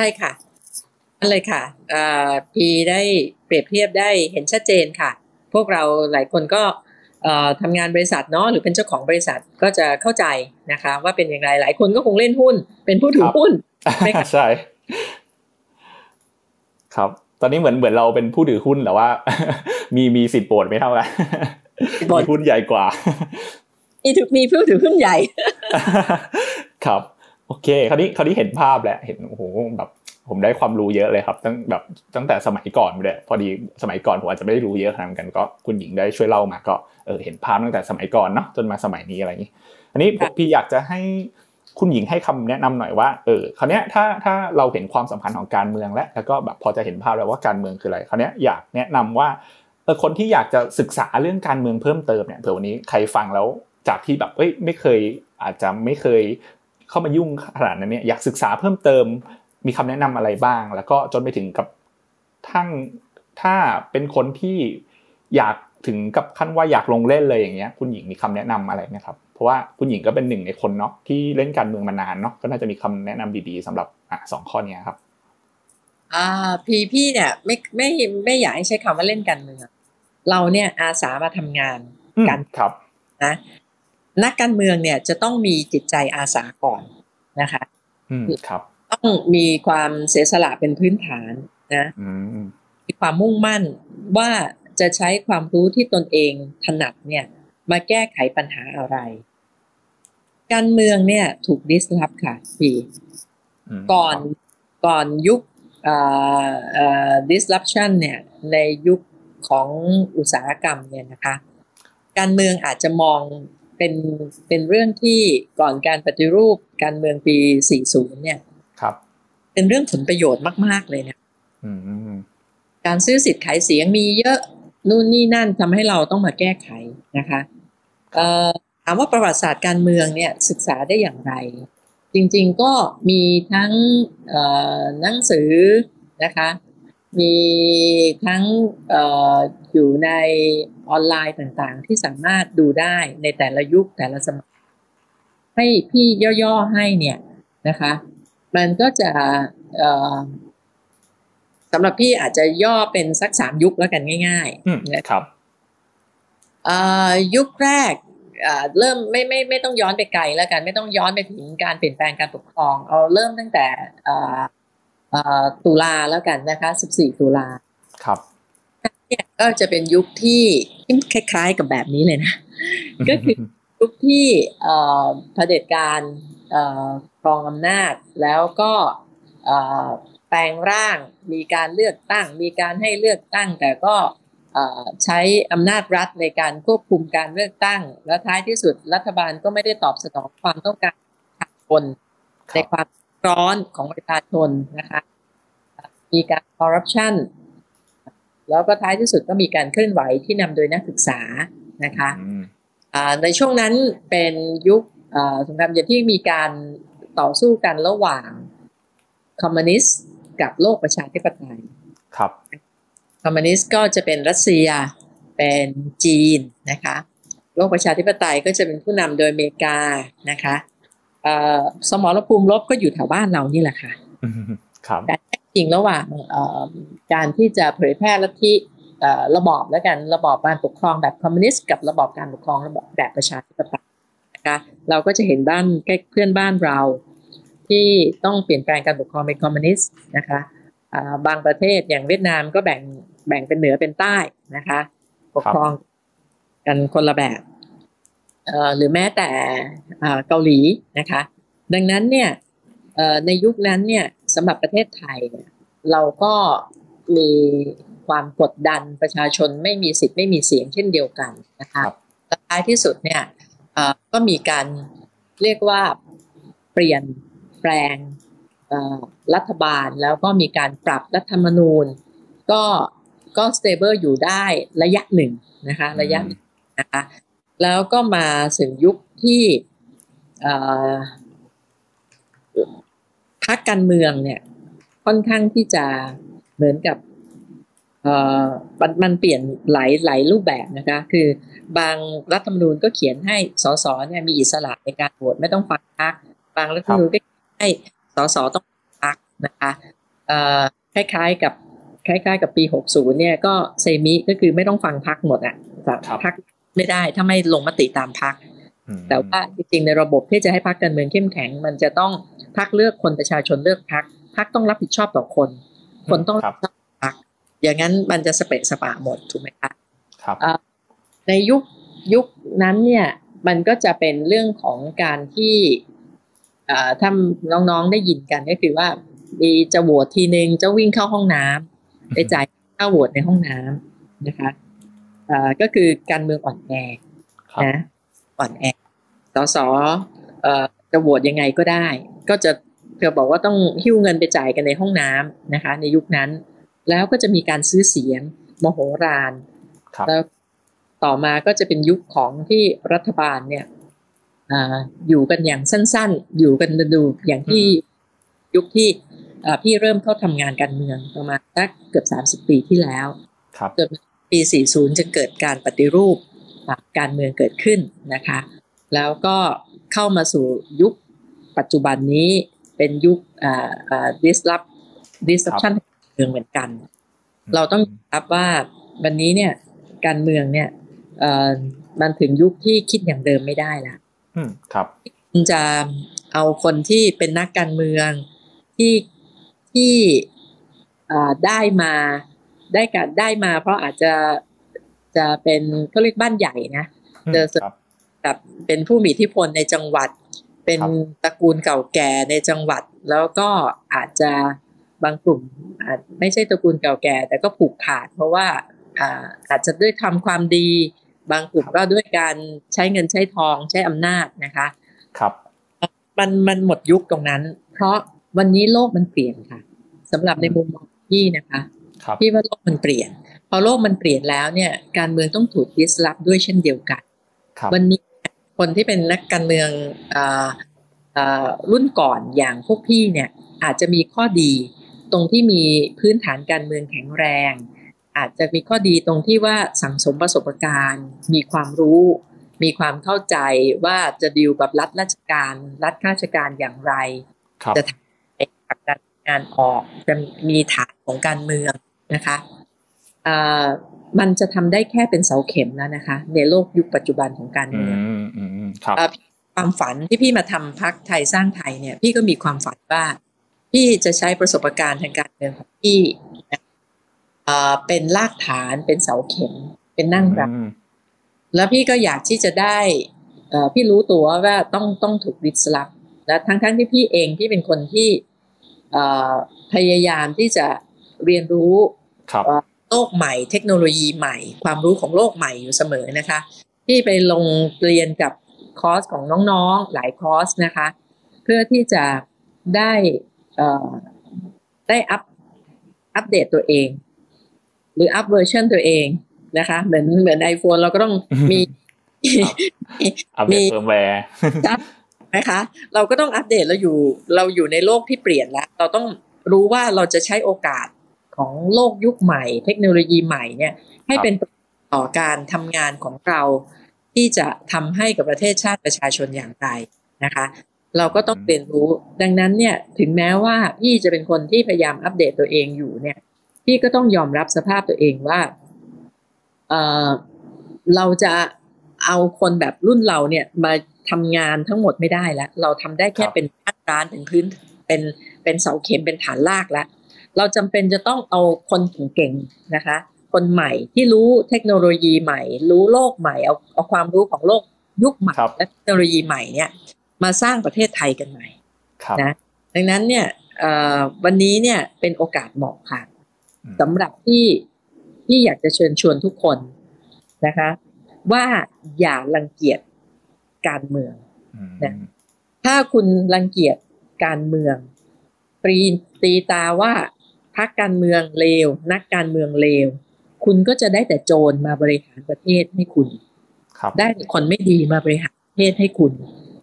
ใช่ค่ะอะไรค่ะพีได้เปรียบเทียบได้เห็นชัดเจนค่ะ พวกเราหลายคนก็ทำงานบริษัทเนาะหรือเป็นเจ้าของบริษัทก็จะเข้าใจนะคะ ว่าเป็นอย่างไรหลายคนก็คงเล่นหุ้น เป็นผู้ถือหุ้นใช่ครับ ตอนนี้เหมือนเหมือนเราเป็นผู้ถือหุ้นแต่ว่า มีมีสิทธิ์โปรดไม่เท่ากันมีหุ้นใหญ่กว่ามีถือมีผู้ถือหุ้นใหญ่ ครับ โอเคคราวนี้คราวนี้เห็นภาพแหละเห็นโอ้โหแบบผมได้ความรู้เยอะเลยครับ ตั้งแบบตั้งแต่สมัยก่อนเลยพอดีสมัยก่อนผมอาจจะไม่ได้รู้เยอะขนาดกันก็คุณหญิงได้ช่วยเล่ามาก็เออเห็นภาพตั้งแต่สมัยก่อนเนาะจนมาสมัยนี้อะไรอย่างนี้ อันนี้พี่อยากจะให้คุณหญิงให้คำแนะนำหน่อยว่าเออคราวนี้ถ้าถ้าเราเห็นความสำคัญของการเมืองแล้วแล้วก็แบบพอจะเห็นภาพแล้วว่าการเมืองคืออะไรคราวนี้อยากแนะนำว่าเออคนที่อยากจะศึกษาเรื่องการเมืองเพิ่มเติมเนี่ยเผื่อวันนี้ใครฟังแล้วจากที่แบบเอ้ยไม่เคยอาจจะไม่เคย เข้ามายุ่งขนาดนั้นเนี่ยอยากศึกษาเพิ่มเติมมีคำแนะนำอะไรบ้าง แล้วก็จนไปถึงกับทั่งถ้าเป็นคนที่อยากถึงกับขั้นว่าอยากลงเล่นเลยอย่างเงี้ย คุณหญิงมีคำแนะนำอะไรไหมครับเพราะว่าคุณหญิงก็เป็นหนึ่งในคนเนาะที่เล่นการเมืองมานานเนาะก็น่าจะมีคำแนะนำดีๆสำหรับอะสองข้อนี้ครับ อ่าพี่พี่เนี่ยไม่ไม่ไม่อยากให้ใช้คำว่าเล่นการเมืองเราเนี่ยอาสามาทำงานกันครับนะ นักการเมืองเนี่ยจะต้องมีจิตใจอาสาก่อนนะคะอืมครับ ต้องมีความเสียสละเป็นพื้นฐานนะอืมมีความมุ่งมั่นว่าจะใช้ความรู้ที่ตนเองถนัดเนี่ย มาแก้ไขปัญหาอะไร การเมืองเนี่ย ถูกดิสลอฟค่ะพี่มก่อนก่อนยุคเอ่อเอ่อ disruption เนี่ย ในยุคของอุตสาหกรรมเนี่ยนะคะ การเมืองอาจจะมอง เป็นเป็นเรื่องที่ก่อนการปฏิรูปการเมืองปี 40 เนี่ย ครับ เป็นเรื่องผลประโยชน์มาก ๆ เลยนะอืมการซื้อสิทธิ์ขายเสียงมีเยอะนู่นนี่นั่นทำให้เราต้องมาแก้ไขนะคะเอ่อถามว่าประวัติศาสตร์การเมืองเนี่ยศึกษาได้อย่างไร จริง ๆ ก็มีทั้งเอ่อหนังสือนะคะ มีทั้งเอ่ออยู่ในออนไลน์ต่างๆ ที่สามารถดูได้ในแต่ละยุคแต่ละสมัย ให้พี่ย่อๆให้เนี่ยนะคะ มันก็จะเอ่อสำหรับพี่อาจจะย่อเป็นสักสามยุคแล้วกันง่ายอืมๆนะครับเอ่อยุคแรกเอ่อเริ่มไม่ไม่ไม่ต้องย้อนไปไกลแล้วกัน ไม่ต้องย้อนไปถึงการเปลี่ยนแปลงการปกครอง เอาเริ่มตั้งแต่เอ่อเอ่อ ตุลาแล้วกันนะคะ 14 ตุลาครับเนี่ยก็จะเป็นยุคที่ที่คล้ายๆกับแบบนี้เลยนะ ก็คือยุคที่เอ่อเผด็จการเอ่อครองอำนาจแล้วก็เอ่อแปลงร่างมีการเลือกตั้ง มีการให้เลือกตั้ง แต่ก็เอ่อใช้อำนาจรัฐในการควบคุมการเลือกตั้ง และท้ายที่สุดรัฐบาลก็ไม่ได้ตอบสนองความต้องการของประชาชนครับในความ ร้อนของประชาชนนะคะมีการคอร์รัปชันแล้วก็ท้ายที่สุดก็มีการเคลื่อนไหวที่นำโดยนักศึกษานะคะอืมอ่าในช่วงนั้นเป็นยุคอ่าสงครามเย็นที่มีการต่อสู้กันระหว่างคอมมิวนิสต์กับโลกประชาธิปไตยครับคอมมิวนิสต์ก็จะเป็นรัสเซียเป็นจีนนะคะ โลกประชาธิปไตยก็จะเป็นผู้นำโดยอเมริกานะคะเอ่อ สมรภูมิรบก็อยู่แถวบ้านเรานี่แหละค่ะอืมครับการแท้จริงระหว่างเอ่อการที่จะเผยแพร่ลัทธิเอ่อระบอบแล้วกันระบอบการปกครองแบบคอมมิวนิสต์กับระบอบการปกครองระบอบแบบประชาธิปไตยนะคะเราก็จะเห็นบ้านใกล้เพื่อนบ้านเรา ที่ต้องเปลี่ยนแปลงการปกครองเป็นคอมมิวนิสต์นะคะอ่าบางประเทศอย่างเวียดนามก็แบ่งแบ่งเป็นเหนือเป็นใต้นะคะ ปกครองกันคนละแบบเอ่อ หรือแม้แต่อ่าเกาหลีนะคะ ดังนั้นเนี่ยเอ่อในยุคนั้นเนี่ยสำหรับประเทศไทยเนี่ยเราก็มีความกดดันประชาชนไม่มีสิทธิ์ไม่มีเสียงเช่นเดียวกันนะคะครับและท้ายที่สุดเนี่ยเอ่อก็มีการเรียกว่าเปลี่ยนแปลงเอ่อรัฐบาลแล้วก็มีการปรับรัฐธรรมนูญ ก็ก็สเตเบิลอยู่ได้ระยะหนึ่งนะคะระยะหนึ่งนะคะ แล้วก็มาถึงยุคที่เอ่อพรรคการเมืองเนี่ยค่อนข้างที่จะเหมือนกับเอ่อมันมันเปลี่ยนหลายหลายรูปแบบนะคะ คือบางรัฐธรรมนูญก็เขียนให้สสเนี่ยมีอิสระในการโหวตไม่ต้องฟังพรรคบางรัฐธรรมนูญก็ให้สสต้องฟังพรรคนะคะเอ่อคล้ายๆกับคล้ายๆ กับปี 60เนี่ยก็เซมิก็คือไม่ต้องฟังพรรคหมดอะครับพรรค ไม่ได้ถ้าไม่ลงมติตามพรรคอืมแต่ว่าจริงๆในระบบที่จะให้พรรคการเมืองเข้มแข็ง มันจะต้องพรรคเลือกคนประชาชนเลือกพรรคพรรคต้องรับผิดชอบต่อคน คนต้องครัรับบผิดชอบต่อพรรคอย่างนั้นมันจะสเปะสปะหมดถูกไหมคะครับอ่าในยุคยุคนั้นเนี่ยมันก็จะเป็นเรื่องของการที่อ่าถ้าน้องๆได้ยินกันก็คือว่ามีจะโหวตทีนึงจะวิ่งเข้าห้องน้ำไปจ่ายค่าโหวตในห้องน้ำนะคะอ่า ก็คือการเมืองอ่อนแอครับนะอ่อนแอสสเอ่อจะโหวตยังไงก็ได้ ก็จะเธอบอกว่าต้องหิ้วเงินไปจ่ายกันในห้องน้ำนะคะ ในยุคนั้น แล้วก็จะมีการซื้อเสียงมโหฬารครับแล้วต่อมาก็จะเป็นยุคของที่รัฐบาลเนี่ยอ่าอยู่กันอย่างสั้น ๆ อยู่กันดูอย่างที่ยุคที่พี่เริ่มเข้าทำงานการเมืองประมาณสักเกือบ30ปีที่แล้วครับจน ปี 40 จึงเกิดการปฏิรูปการเมืองเกิดขึ้นนะคะ แล้วก็เข้ามาสู่ยุคปัจจุบันนี้เป็นยุคอ่าอ่า disrupt disruption เมืองเหมือนกัน เราต้องรับว่าวันนี้เนี่ยการเมืองเนี่ยเอ่อมันถึงยุคที่คิดอย่างเดิมไม่ได้ละอืมครับจะเอาคนที่เป็นนักการเมืองที่ที่ได้มา ได้การได้มา เพราะอาจจะจะเป็นเขาเรียกบ้านใหญ่นะเจอกับเป็นผู้มีอิทธิพลในจังหวัด เป็นตระกูลเก่าแก่ในจังหวัด แล้วก็อาจจะบางกลุ่มอาจไม่ใช่ตระกูลเก่าแก่ แต่ก็ผูกขาด เพราะว่าอาอาจจะด้วยทำความดี บางกลุ่มก็ด้วยการใช้เงินใช้ทองใช้อำนาจนะคะ ครับ มันมันหมดยุคตรงนั้น เพราะวันนี้โลกมันเปลี่ยนค่ะสำหรับในมุมมองพี่นะคะ พี่ว่าโลกมันเปลี่ยน พอโลกมันเปลี่ยนแล้วเนี่ย การเมืองต้องถูกดิสลอฟด้วยเช่นเดียวกันวันนี้คนที่เป็นนักการเมืองรุ่นก่อนอย่างพวกพี่เนี่ยอาจจะมีข้อดี ตรงที่มีพื้นฐานการเมืองแข็งแรง อาจจะมีข้อดีตรงที่ว่าสังสมประสบการณ์ มีความรู้ มีความเข้าใจว่าจะดีลกับรัฐราชการ รัฐข้าราชการอย่างไรจะทำผลักดันงานออกจะมีฐานของการเมือง นะคะมันจะทำได้แค่เป็นเสาเข็มแล้วนะคะ ในโลกยุคปัจจุบันของการเมืองความฝันที่พี่มาทำพักไทยสร้างไทยเนี่ย พี่ก็มีความฝันว่า พี่จะใช้ประสบการณ์ทางการเมืองของพี่เป็นรากฐานเป็นเสาเข็ม เป็นนั่งรับแล้วพี่ก็อยากที่จะได้พี่รู้ตัวว่าต้องต้องถูกดิสลอฟและทั้งทั้งที่พี่เองที่เป็นคนที่พยายามที่จะเรียนรู้ โลกใหม่ เทคโนโลยีใหม่ ความรู้ของโลกใหม่อยู่เสมอนะคะพี่ไปลงเรียนกับคอร์สของน้องๆหลายคอร์สนะคะ เพื่อที่จะได้ได้อัพอัปเดตตัวเอง หรือ up version ตัวเองนะคะ เหมือนเหมือน iPhone เราก็ต้องมี update firmwareนะคะ เราก็ต้องอัปเดตเราอยู่เราอยู่ในโลกที่เปลี่ยนแล้ว เราต้องรู้ว่าเราจะใช้โอกาส ของโลกยุคใหม่ เทคโนโลยีใหม่เนี่ยให้เป็นต่อการทำงานของเราที่จะทำให้กับประเทศชาติประชาชนอย่างไรนะคะ เราก็ต้องเรียนรู้ ดังนั้นเนี่ยถึงแม้ว่าพี่จะเป็นคนที่พยายามอัปเดตตัวเองอยู่เนี่ยพี่ก็ต้องยอมรับสภาพตัวเองว่าเออเราจะเอาคนแบบรุ่นเราเนี่ยมาทำงานทั้งหมดไม่ได้แล้ว เราทำได้แค่เป็นภาคการเป็นพื้นเป็นเป็นเสาเข็มเป็นฐานรากแล้ว เราจำเป็นจะต้องเอาคนเก่งๆนะคะ คนใหม่ที่รู้เทคโนโลยีใหม่ รู้โลกใหม่เอาเอาความรู้ของโลกยุคใหม่และเทคโนโลยีใหม่เนี่ยมาสร้างประเทศไทยกันใหม่นะดังนั้นเนี่ยวันนี้เนี่ยเป็นโอกาสเหมาะค่ะสำหรับที่ที่อยากจะเชิญชวนทุกคนนะคะ ว่าอย่ารังเกียจการเมืองนะถ้าคุณรังเกียจการเมืองตรีตีตาว่า พักการเมืองเลว นักการเมืองเลว คุณก็จะได้แต่โจรมาบริหารประเทศให้คุณได้คนไม่ดีมาบริหารประเทศให้คุณ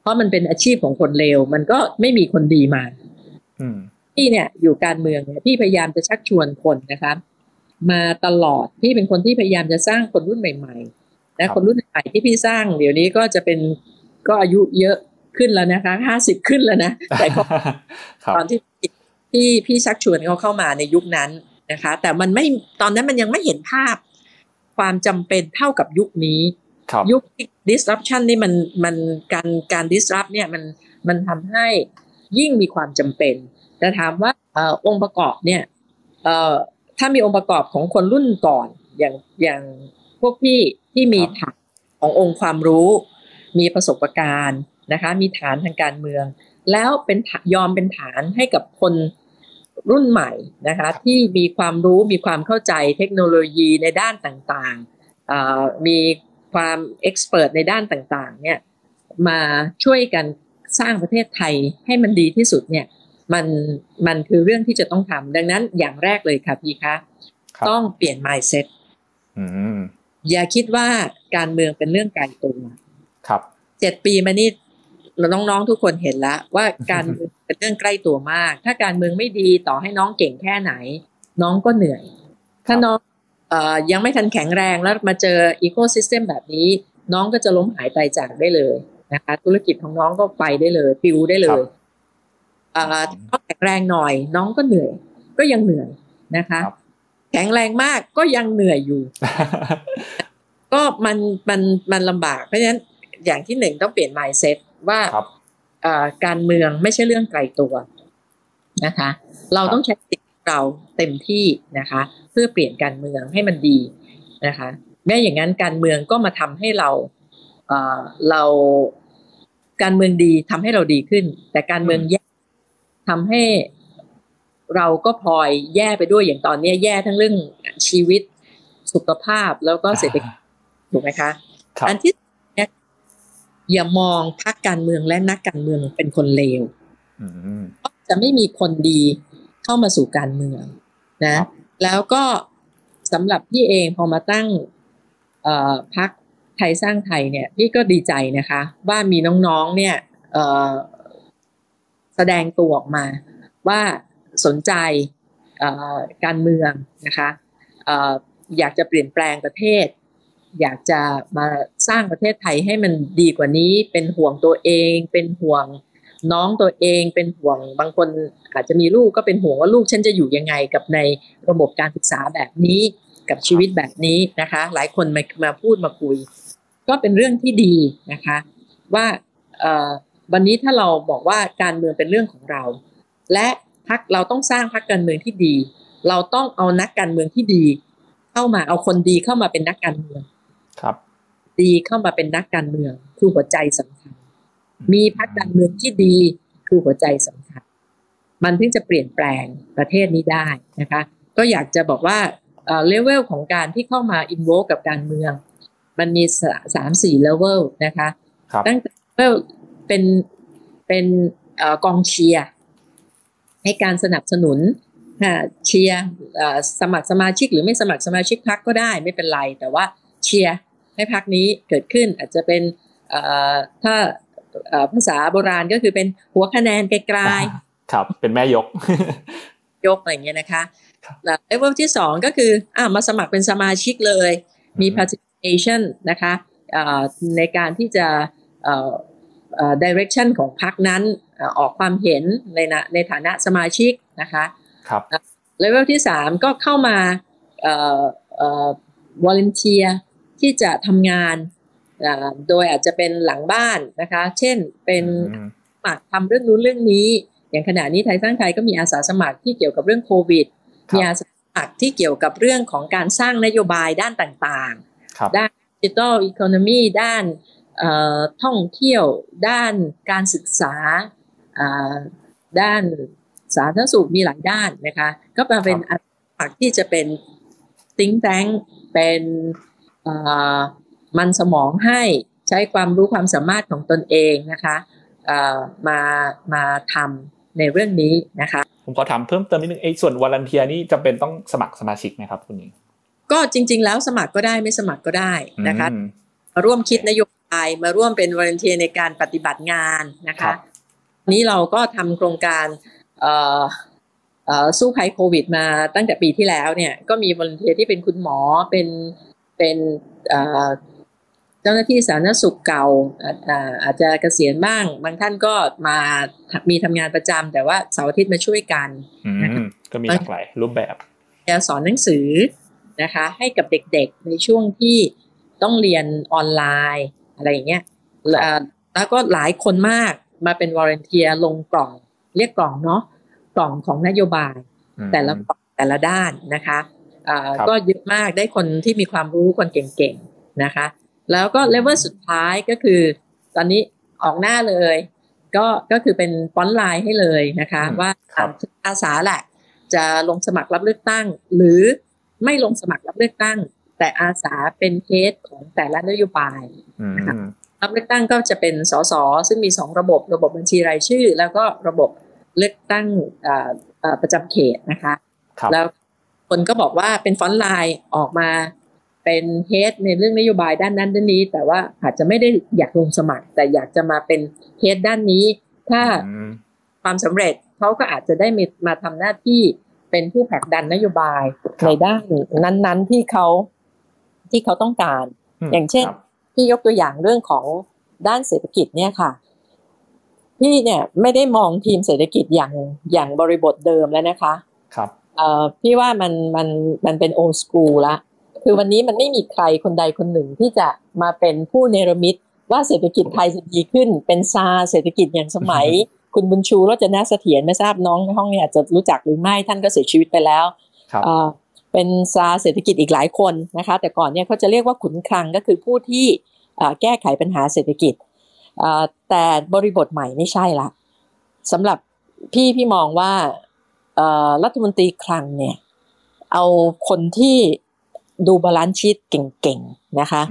เพราะมันเป็นอาชีพของคนเลว มันก็ไม่มีคนดีมาพี่เนี่ยอยู่การเมืองเนี่ยพี่พยายามจะชักชวนคนนะคะมาตลอดพี่เป็นคนที่พยายามจะสร้างคนรุ่นใหม่ๆนะคนรุ่นใหม่ที่พี่สร้าง เดี๋ยวนี้ก็จะเป็นก็อายุเยอะขึ้นแล้วนะคะห้าสิบขึ้นแล้วนะแต่ตอนที่ ที่พี่ชักชวนเขาเข้ามาในยุคนั้นนะคะ แต่มันไม่ตอนนั้นมันยังไม่เห็นภาพความจำเป็นเท่ากับยุคนี้ยุค disruption นี่มันมันการการ disrupt เนี่ยมันมันทำให้ยิ่งมีความจำเป็น แต่ถามว่าอองค์ประกอบเนี่ยถ้ามีองค์ประกอบของคนรุ่นก่อนอย่างอย่างพวกพี่ที่มีฐานขององค์ความรู้ มีประสบการณ์นะคะ มีฐานทางการเมือง แล้วเป็นยอมเป็นฐานให้กับคน รุ่นใหม่นะคะที่มีความรู้มีความเข้าใจเทคโนโลยีในด้านต่างๆ มีความเอ็กซ์เพรสในด้านต่างๆเนี่ยมาช่วยกันสร้างประเทศไทยให้มันดีที่สุดเนี่ยมันมันคือเรื่องที่จะต้องทำดังนั้นอย่างแรกเลยค่ะพี่คะต้องเปลี่ยน mindset อย่าคิดว่าการเมืองเป็นเรื่องไกลตัวครับเจ็ดปีมานี่น้องๆทุกคนเห็นแล้วว่าการเป็น เป็นเรื่องใกล้ตัวมาก ถ้าการเมืองไม่ดีต่อให้น้องเก่งแค่ไหน น้องก็เหนื่อย ถ้าน้องเอ่อยังไม่ทันแข็งแรงแล้วมาเจออีโคซิสเต็มแบบนี้ น้องก็จะล้มหายตายจากได้เลยนะคะธุรกิจของน้องก็ไปได้เลยปิวได้เลยเอ่อถ้าแข็งแรงหน่อย น้องก็เหนื่อย ก็ยังเหนื่อยนะคะ แข็งแรงมากก็ยังเหนื่อยอยู่ ก็มันมันมันลำบากเพราะฉะนั้นอย่างที่หนึ่งต้องเปลี่ยน mindset ว่า การเมืองไม่ใช่เรื่องไกลตัวนะคะ เราต้องใช้สิทธิ์เราเต็มที่นะคะ เพื่อเปลี่ยนการเมืองให้มันดีนะคะแม้อย่างนั้นการเมืองก็มาทำให้เราเเราการเมืองดีทำให้เราดีขึ้น แต่การเมืองแย่ทำให้เราก็พลอยแย่ไปด้วยอย่างตอนนี้แย่ทั้งเรื่องชีวิตสุขภาพแล้วก็เศรษฐกิจถูกไหมคะอันที่ อย่ามองพรรคการเมืองและนักการเมืองเป็นคนเลวจะไม่มีคนดีเข้ามาสู่การเมืองนะ แล้วก็สำหรับพี่เองพอมาตั้งพรรคไทยสร้างไทยเนี่ยพี่ก็ดีใจนะคะ ว่ามีน้องๆเนี่ยแสดงตัวออกมา ว่าสนใจการเมืองนะคะอยากจะเปลี่ยนแปลงประเทศ อยากจะมาสร้างประเทศไทยให้มันดีกว่านี้ เป็นห่วงตัวเอง เป็นห่วงน้องตัวเอง เป็นห่วงบางคนอาจจะมีลูกก็เป็นห่วงว่าลูกฉันจะอยู่ยังไงกับในระบบการศึกษาแบบนี้กับชีวิตแบบนี้นะคะ หลายคนมามาพูดมาคุย ก็เป็นเรื่องที่ดีนะคะ ว่าวันนี้ถ้าเราบอกว่าการเมืองเป็นเรื่องของเรา และพักเราต้องสร้างพักการเมืองที่ดี เราต้องเอานักการเมืองที่ดี เข้ามาเอาคนดีเข้ามาเป็นนักการเมือง ครับดีเข้ามาเป็นนักการเมืองคือหัวใจสำคัญ มีพรรคการเมืองที่ดีคือหัวใจสำคัญ มันถึงจะเปลี่ยนแปลงประเทศนี้ได้นะคะ ก็อยากจะบอกว่าเลเวลของการที่เข้ามาอินโวกับการเมือง มันมีสามสี่เลเวลนะคะตั้งแต่เลเวลเป็นเป็นกองเชียร์ให้การสนับสนุนเชียร์สมัครสมาชิกหรือไม่สมัครสมาชิกพักก็ได้ไม่เป็นไร แต่ว่าเชียร์ ให้พักนี้เกิดขึ้นอาจจะเป็นถ้าภาษาโบราณก็คือเป็นหัวคะแนนไกลๆครับ เป็นแม่ยก ยกอะไรเงี้ยนะคะเลเวลที่สองก็คืออ่ามาสมัครเป็นสมาชิกเลย มี participation นะคะในการที่จะ direction ของพรรคนั้นออกความเห็นในในฐานะสมาชิกนะคะครับเลเวลที่สามก็เข้ามา volunteer ที่จะทำงานโดยอาจจะเป็นหลังบ้านนะคะ เช่นเป็นสมัครทำเรื่องนู้นเรื่องนี้ อย่างขณะนี้ไทยสร้างไทยก็มีอาสาสมัครที่เกี่ยวกับเรื่องโควิด มีอาสาสมัครที่เกี่ยวกับเรื่องของการสร้างนโยบายด้านต่างๆ ด้าน digital economy ด้านท่องเที่ยว ด้านการศึกษา ด้านสาธารณสุขมีหลายด้านนะคะ ก็มาเป็นอาสาสมัครที่จะเป็น think tank เป็น มันสมองให้ใช้ความรู้ความสามารถของตนเองนะคะมามาทำในเรื่องนี้นะคะผมขอถามเพิ่มเติมนิดนึงไอ้ส่วน volunteer นี่จำเป็นต้องสมัครสมาชิกไหมครับคุณนี้ก็จริง ๆ แล้วสมัครก็ได้ไม่สมัครก็ได้นะคะมาร่วมคิดนโยบายมาร่วมเป็นวอลันเทียในการปฏิบัติงานนะคะนี้เราก็ทำโครงการสู้ภัยโควิดมาตั้งแต่ปีที่แล้วเนี่ยก็มีวอลเทียที่เป็นคุณหมอเป็น เป็นเจ้าหน้าที่สาธารณสุขเก่าอาจจะเกษียณบ้าง บางท่านก็มามีทำงานประจำแต่ว่าเสาร์อาทิตย์มาช่วยกันก็มีหลากหลายรูปแบบจะสอนหนังสือนะคะ ให้กับเด็กๆในช่วงที่ต้องเรียนออนไลน์อะไรอย่างเงี้ยแล้วก็หลายคนมากมาเป็น volunteer ลงกล่อง เรียกกล่องเนาะกล่องของนโยบาย แต่ละแต่ละด้านนะคะ ก็เยอะมากได้คนที่มีความรู้คนเก่งๆนะคะ แล้วก็เลเวลสุดท้ายก็คือ ตอนนี้ออกหน้าเลย ก็ก็คือเป็นฟอนไลน์ให้เลยนะคะ ว่าอาสาแหละจะลงสมัครรับเลือกตั้ง หรือไม่ลงสมัครรับเลือกตั้ง แต่อาสาเป็นเคสของแต่ละนโยบายนะคะรับเลือกตั้งก็จะเป็นสสซึ่งมีสองระบบระบบบัญชีรายชื่อ แล้วก็ระบบเลือกตั้งประจำเขตนะคะ แล้ว คนก็บอกว่าเป็นฟอนต์ไลน์ออกมาเป็นเฮดในเรื่องนโยบายด้านนั้นด้านนี้ แต่ว่าอาจจะไม่ได้อยากลงสมัคร แต่อยากจะมาเป็นเฮดด้านนี้ ถ้าความสำเร็จเขาก็อาจจะได้มีมาทำหน้าที่เป็นผู้ผลักดันนโยบายในด้านนั้น ๆที่เขาที่เขาต้องการ อย่างเช่นพี่ยกตัวอย่างเรื่องของด้านเศรษฐกิจเนี่ยค่ะ พี่เนี่ยไม่ได้มองทีมเศรษฐกิจอย่างอย่างบริบทเดิมแล้วนะคะครับ เอ่อพี่ว่ามันมันมันเป็นโอสกูลละคือวันนี้มันไม่มีใครคนใดคนหนึ่งที่จะมาเป็นผู้เนรมิตว่าเศรษฐกิจไทยจะดีขึ้นเป็นซาเศรษฐกิจอย่างสมัย คุณบุญชูรจนาเสถียรไม่ทราบน้องในห้องนี้อาจจะรู้จักหรือไม่ท่านก็เสียชีวิตไปแล้วเป็นซาเศรษฐกิจอีกหลายคนนะคะ แต่ก่อนเนี่ยเขาจะเรียกว่าขุนคลังก็คือผู้ที่แก้ไขปัญหาเศรษฐกิจแต่บริบทใหม่ไม่ใช่ละสำหรับพี่พี่มองว่า รัฐมนตรีคลังเนี่ยเอาคนที่ดู balance sheet เก่งๆนะคะ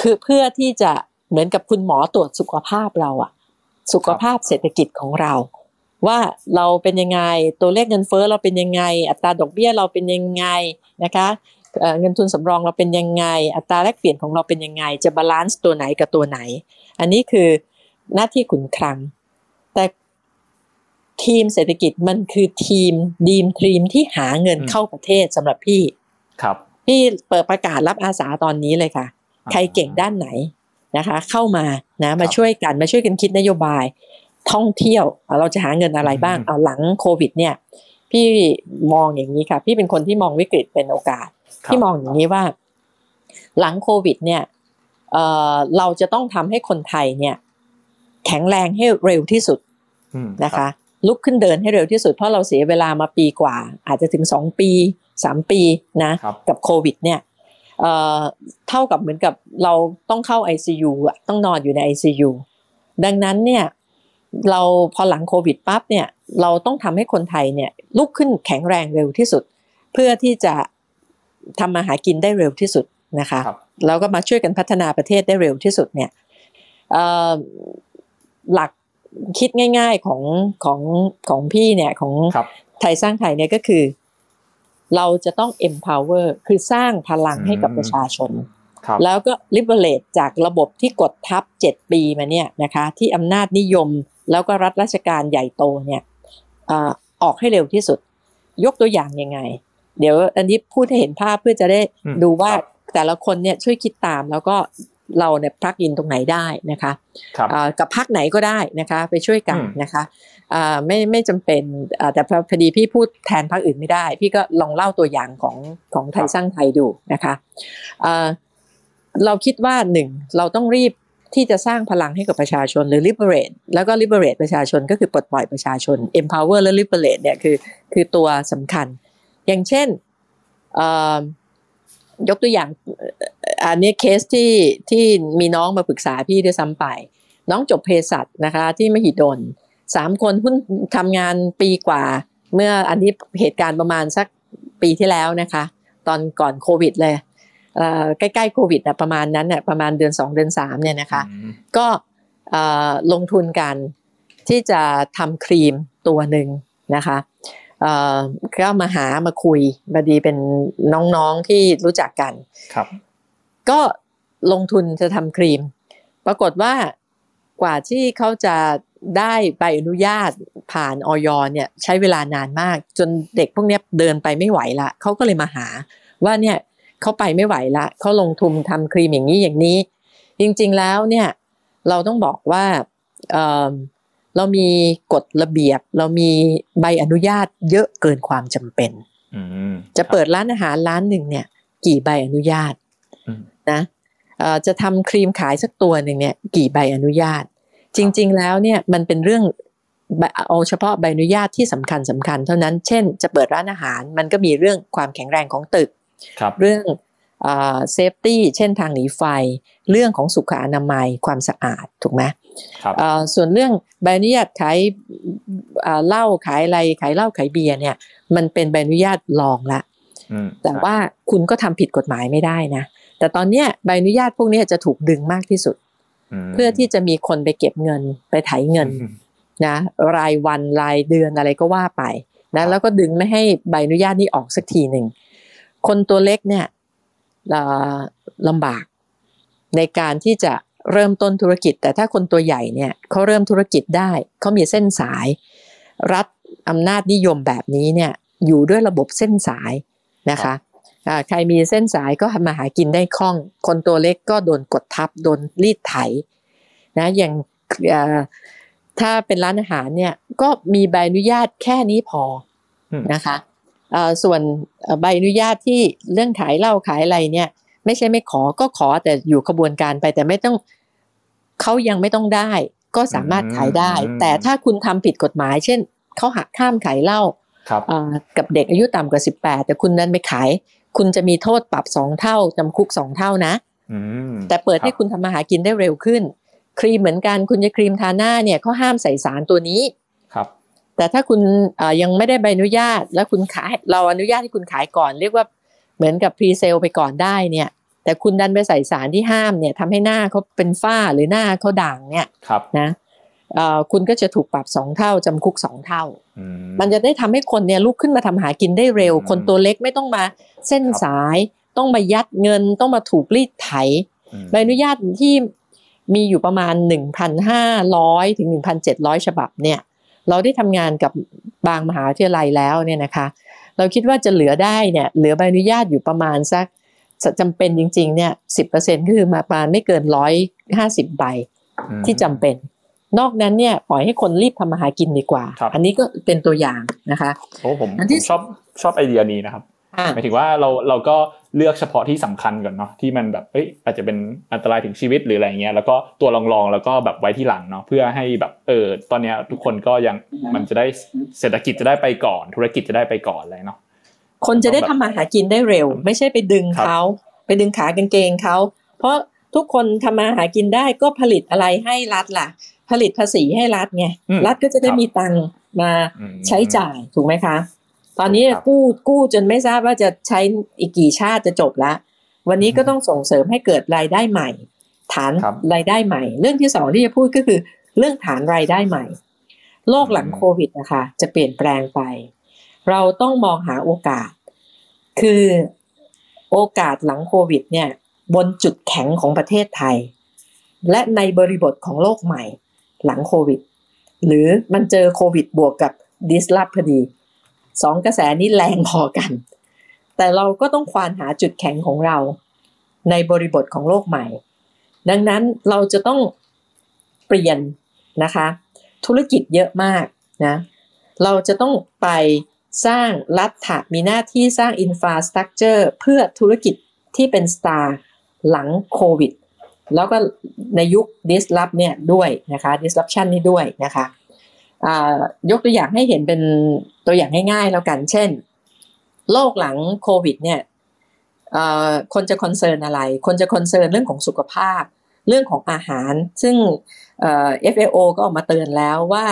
คือเพื่อที่จะเหมือนกับคุณหมอตรวจสุขภาพเราอะสุขภาพเศรษฐกิจของเรา ว่าเราเป็นยังไงตัวเลขเงินเฟ้อเราเป็นยังไง อัตราดอกเบี้ยเราเป็นยังไงนะคะเงินทุนสำรองเราเป็นยังไง อัตราแลกเปลี่ยนของเราเป็นยังไง จะ balance ตัวไหนกับตัวไหน อันนี้คือหน้าที่ขุนคลัง แต่ ทีมเศรษฐกิจมันคือทีมดีมทีมที่หาเงินเข้าประเทศสำหรับพี่ครับ พี่เปิดประกาศรับอาสาตอนนี้เลยค่ะ ใครเก่งด้านไหนนะคะ เข้ามานะมาช่วยกันมาช่วยกันคิดนโยบาย ท่องเที่ยวเราจะหาเงินอะไรบ้างเอาหลังโควิด เนี่ย พี่มองอย่างนี้ค่ะ พี่เป็นคนที่มองวิกฤตเป็นโอกาสพี่มองอย่างนี้ว่า หลังโควิด เนี่ยเเราจะต้องทำให้คนไทยเนี่ย แข็งแรงให้เร็วที่สุดนะคะ ลุกขึ้นเดินให้เร็วที่สุดเพราะเราเสียเวลามาปีกว่า อาจจะถึงสองปีสามปีนะกับโควิดเนี่ยเเท่ากับเหมือนกับเราต้องเข้า ICU อะต้องนอนอยู่ใน ICU ดังนั้นเนี่ยเราพอหลังโควิดปั๊บเนี่ยเราต้องทำให้คนไทยเนี่ยลุกขึ้นแข็งแรงเร็วที่สุด เพื่อที่จะทำมาหากินได้เร็วที่สุดนะคะแล้วก็มาช่วยกันพัฒนาประเทศได้เร็วที่สุดเนี่ยหลัก คิดง่ายๆของของของพี่เนี่ยของไทยสร้างไทยเนี่ยก็คือ เราจะต้อง empower คือสร้างพลังให้กับประชาชน แล้วก็ liberate จากระบบที่กดทับเจ็ดปีมาเนี่ยนะคะที่อำนาจนิยมแล้วก็รัฐราชการใหญ่โตเนี่ยออกให้เร็วที่สุด ยกตัวอย่างยังไง เดี๋ยวอันนี้พูดให้เห็นภาพเพื่อจะได้ดูว่าแต่ละคนเนี่ยช่วยคิดตามแล้วก็ เราเนี่ยพักอินตรงไหนได้นะคะกับพักไหนก็ได้นะคะ ไปช่วยกันนะคะไม่ไม่จำเป็นแต่พอดีพี่พูดแทนพักอื่นไม่ได้ พี่ก็ลองเล่าตัวอย่างของของไทยสร้างไทยดูนะคะเราคิดว่าหนึ่งเราต้องรีบที่จะสร้างพลังให้กับประชาชนหรือ liberate แล้วก็ liberate ประชาชนก็คือปลดปล่อยประชาชน empower และ liberate เนี่ยคือคือตัวสำคัญ อย่างเช่น ยกตัวอย่างอันนี้เคสที่ที่มีน้องมาปรึกษาพี่ด้วยซ้ำไป น้องจบเภสัชนะคะที่มหิดลสามคนพุ่นทำงานปีกว่า เมื่ออันนี้เหตุการณ์ประมาณสักปีที่แล้วนะคะ ตอนก่อนโควิดเลยใกล้ๆโควิดนะประมาณนั้นเนี่ยประมาณเดือนสองเดือนสามเนี่ยนะคะ ก็ลงทุนกันที่จะทำครีมตัวหนึ่งนะคะ ก็มาหามาคุยบดีเป็นน้องๆที่รู้จักกันครับ ก็ลงทุนจะทำครีม ปรากฏว่ากว่าที่เขาจะได้ใบอนุญาตผ่านออยเนี่ยใช้เวลานานมาก จนเด็กพวกนี้เดินไปไม่ไหวละเขาก็เลยมาหา ว่าเนี่ยเขาไปไม่ไหวละเขาลงทุนทำครีมอย่างนี้อย่างนี้ จริงๆแล้วเนี่ยเราต้องบอกว่า เรามีกฎระเบียบ เรามีใบอนุญาตเยอะเกินความจำเป็นจะเปิดร้านอาหารร้านหนึ่งเนี่ย กี่ใบอนุญาตนะจะทำครีมขายสักตัวหนึ่งเนี่ย กี่ใบอนุญาต จริง ๆ แล้วเนี่ยมันเป็นเรื่องเอาเฉพาะใบอนุญาตที่สำคัญสำคัญเท่านั้น เช่น จะเปิดร้านอาหารมันก็มีเรื่องความแข็งแรงของตึกเรื่อง safety เช่นทางหนีไฟ เรื่องของสุขอนามัยความสะอาดถูกไหม ส่วนเรื่องใบอนุญาตขายเหล้าขายอะไรขายเหล้าขายเบียร์เนี่ย มันเป็นใบอนุญาตรองละแต่ว่าคุณก็ทำผิดกฎหมายไม่ได้นะ แต่ตอนเนี้ยใบอนุญาตพวกนี้จะถูกดึงมากที่สุด เพื่อที่จะมีคนไปเก็บเงินไปไถเงินนะรายวันรายเดือนอะไรก็ว่าไปนะแล้วก็ดึงไม่ให้ใบอนุญาตนี้ออกสักทีหนึ่งคนตัวเล็กเนี่ยลำบากในการที่จะ เริ่มต้นธุรกิจ แต่ถ้าคนตัวใหญ่เนี่ยเขาเริ่มธุรกิจได้เขามีเส้นสาย รัฐอำนาจนิยมแบบนี้เนี่ยอยู่ด้วยระบบเส้นสายนะคะใครมีเส้นสายก็มาหากินได้คล่อง คนตัวเล็กก็โดนกดทับโดนรีดไถนะอย่างถ้าเป็นร้านอาหารเนี่ยก็มีใบอนุญาตแค่นี้พอนะคะส่วนใบอนุญาตที่เรื่องขายเหล้าขายอะไรเนี่ย ไม่ใช่ไม่ขอก็ขอแต่อยู่ขบวนการไปแต่ไม่ต้องเขายังไม่ต้องได้ ก็สามารถขายได้อืมแต่ถ้าคุณทำผิดกฎหมาย เช่นเขาหักข้ามขายเหล้าครับอ่ากับเด็กอายุต่ำกว่า 18 แต่คุณนั้นไปขาย คุณจะมีโทษปรับสองเท่าจำคุกสองเท่านะอืมแต่เปิดให้รับคุณทำมาหากินได้เร็วขึ้น ครีมเหมือนกันคุณจะครีมทาหน้าเนี่ยเขาห้ามใส่สารตัวนี้ครับ แต่ถ้าคุณเอ่อยังไม่ได้ใบอนุญาต แล้วคุณขายเราอนุญาตให้คุณขายก่อน เรียกว่า เหมือนกับพรีเซลไปก่อนได้เนี่ย แต่คุณดันไปใส่สารที่ห้ามเนี่ยทำให้หน้าเขาเป็นฝ้าหรือหน้าเขาด่างเนี่ยครับนะเอ่อคุณก็จะถูกปรับสองเท่าจำคุกสองเท่าอืมมันจะได้ทำให้คนเนี่ยลุกขึ้นมาทำหากินได้เร็วอืมคนตัวเล็กไม่ต้องมาเส้นครับสาย ต้องมายัดเงินต้องมาถูกรีดไถอืมใบอนุญาตที่มีอยู่ประมาณ 1,500 ถึง 1,700 ฉบับเนี่ย เราได้ทำงานกับบางมหาวิทยาลัยแล้วเนี่ยนะคะ เราคิดว่าจะเหลือได้เนี่ยเหลือใบอนุญาตอยู่ประมาณสักจำเป็นจริงๆเนี่ย10%ก็คือมาประมาณไม่เกิน150ใบอืมที่จำเป็น นอกนั้นเนี่ยปล่อยให้คนรีบทำมาหากินดีกว่าครับอันนี้ก็เป็นตัวอย่างนะคะโอ้ผมอันผที่มชอบชอบไอเดียนี้นะครับอะ หมายถึงว่าเราเราก็เลือกเฉพาะที่สำคัญก่อนเนาะที่มันแบบเอ้ยอาจจะเป็นอันตรายถึงชีวิตหรืออะไรเงี้ยแล้วก็ตัวรองๆแล้วก็แบบไว้ที่หลังเนาะเพื่อให้แบบเออตอนเนี้ยทุกคนก็ยังมันจะได้เศรษฐกิจจะได้ไปก่อน ธุรกิจจะได้ไปก่อนอะไรเนาะคนจะได้ทำมาหากินได้เร็ว ไม่ใช่ไปดึงครับเขาไปดึงขากางเกงเขาเพราะทุกคนทำมาหากินได้ก็ผลิตอะไรให้รัฐล่ะ ผลิตภาษีให้รัฐไงอืมรัฐก็จะได้ครับมีตังค์มาอืมใช้จ่ายถูกไหมคะ ตอนนี้ครับกู้กู้จนไม่ทราบว่าจะใช้อีกกี่ชาติจะจบละวันนี้ก็ต้องส่งเสริมให้เกิดรายได้ใหม่ ฐานครับรายได้ใหม่ เรื่องที่สองที่จะพูดก็คือ เรื่องฐานรายได้ใหม่ โลกหลังอืมโควิดนะคะจะเปลี่ยนแปลงไป เราต้องมองหาโอกาส คือโอกาสหลังโควิดเนี่ยบนจุดแข็งของประเทศไทย และในบริบทของโลกใหม่หลังโควิด หรือมันเจอโควิดบวกกับดิสลอฟพอดี สองกระแสนี้แรงพอกัน แต่เราก็ต้องควานหาจุดแข็งของเรา ในบริบทของโลกใหม่ ดังนั้นเราจะต้องเปลี่ยนนะคะ ธุรกิจเยอะมากนะเราจะต้องไปสร้างรัฐอะมีหน้าที่สร้าง infrastructure เพื่อธุรกิจที่เป็น star หลังโควิด แล้วก็ในยุค disrupt เนี่ยด้วยนะคะ disruption นี่ด้วยนะคะ ยกตัวอย่างให้เห็นเป็นตัวอย่างง่ายๆแล้วกัน เช่น โลกหลังโควิดเนี่ยอ่าคนจะ concern อะไร คนจะ concern เรื่องของสุขภาพ เรื่องของอาหาร ซึ่งเอ่อ FAO ก็ออกมาเตือนแล้วว่า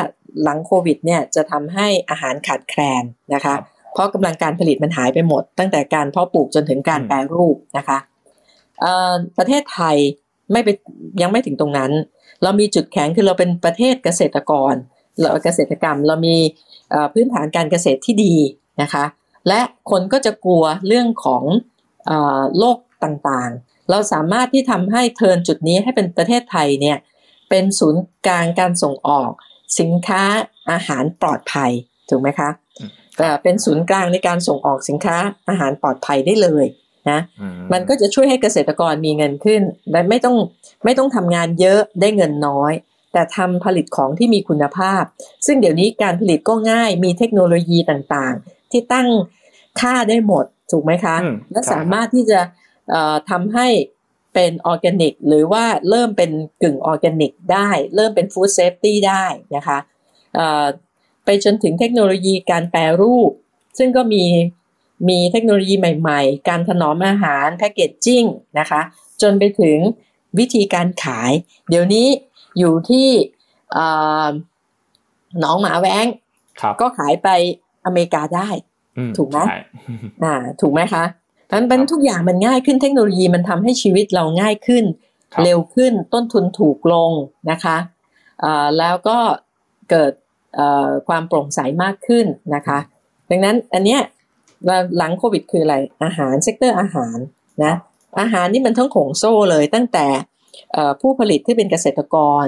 หลังโควิดเนี่ยจะทำให้อาหารขาดแคลนนะคะ เพราะกำลังการผลิตมันหายไปหมด ตั้งแต่การเพาะปลูกจนถึงการอืมแปรรูปนะคะเอ่อประเทศไทยไม่ไปยังไม่ถึงตรงนั้น เรามีจุดแข็งคือเราเป็นประเทศเกษตรกร เราเกษตรกรรมเรามีเอ่อพื้นฐานการเกษตรที่ดีนะคะ และคนก็จะกลัวเรื่องของเอ่อโรคต่างๆ เราสามารถที่ทำให้เทิร์นจุดนี้ให้เป็นประเทศไทยเนี่ยเป็นศูนย์กลางการส่งออก สินค้าอาหารปลอดภัยถูกไหมคะอืมแต่เป็นศูนย์กลางในการส่งออกสินค้าอาหารปลอดภัยได้เลยนะอืมันก็จะช่วยให้เกษตรกรมีเงินขึ้นและไม่ต้องไม่ต้องทำงานเยอะได้เงินน้อย แต่ทำผลิตของที่มีคุณภาพ ซึ่งเดี๋ยวนี้การผลิตก็ง่ายมีเทคโนโลยีต่างๆ ที่ตั้งค่าได้หมดถูกไหมคะอืมและใช่สามารถที่จะเอ่อทำให้เป็นออร์แกนิก หรือว่าเริ่มเป็นกึ่งออร์แกนิกได้ เริ่มเป็น food safety ได้นะคะเอ่อไปจนถึงเทคโนโลยีการแปรรูป ซึ่งก็มีมีเทคโนโลยีใหม่ๆ การถนอมอาหาร packaging นะคะ จนไปถึงวิธีการขาย เดี๋ยวนี้ อยู่ที่เอ่อหนองหมาแว้งครับก็ขายไปอเมริกาได้อืถูกไหมใช่อ่า ถูกไหมคะเพราะฉะนั้นทุกอย่างมันง่ายขึ้นเทคโนโลยีมันทำให้ชีวิตเราง่ายขึ้นครับเร็วขึ้นต้นทุนถูกลงนะคะอ่าแล้วก็เกิดเอ่อความโปร่งใสมากขึ้นนะคะ ดังนั้นอันเนี้ยหลังโควิดคืออะไรอาหาร sector อาหารนะอาหารนี่มันทั้งห่วงโซ่เลยตั้งแต่เอ่อ ผู้ผลิตที่เป็นเกษตรกร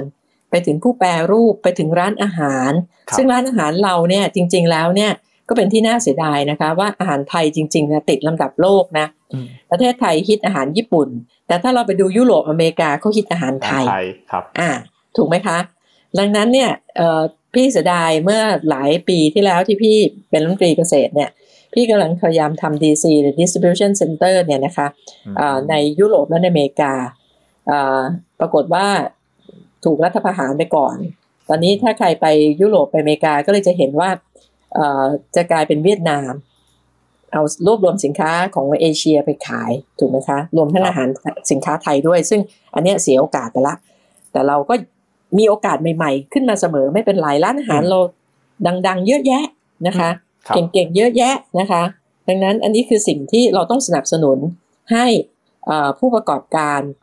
ไปไปถึงผู้แปรรูปไปถึงร้านอาหารครับซึ่งร้านอาหารเราเนี่ยจริง ๆ แล้วเนี่ยก็เป็นที่น่าเสียดายนะคะว่าอาหารไทยจริงๆเนี่ยติดลำดับโลกนะอืมประเทศไทยฮิตอาหารญี่ปุ่น แต่ถ้าเราไปดูยุโรปอเมริกาเขาฮิตอาหารไทยไทยครับอ่าถูกไหมคะ ดังนั้นเนี่ยเอ่อพี่เสียดายเมื่อหลายปีที่แล้วที่พี่เป็นรัฐมนตรีเกษตรเนี่ยพี่กำลังพยายามทำ DC หรือ Distribution Center เนี่ยนะคะเอ่อในยุโรปและในอเมริกาเอ่อ ปรากฏว่าถูกรัฐประหารไปก่อน ตอนนี้ถ้าใครไปยุโรปไปอเมริกาก็เลยจะเห็นว่าเอ่อจะกลายเป็นเวียดนาม เอารวบรวมสินค้าของเอเชียไปขายถูกไหมคะ รวมทั้งครับอาหารสินค้าไทยด้วย ซึ่งอันเนี้ยเสียโอกาสไปละ แต่เราก็มีโอกาสใหม่ ๆ ขึ้นมาเสมอไม่เป็นไรร้านอาหารเราดัง ๆ เยอะแยะนะคะครับเก่ง ๆ เยอะแยะนะคะ ดังนั้นอันนี้คือสิ่งที่เราต้องสนับสนุนให้เอ่อผู้ประกอบการเอ่อ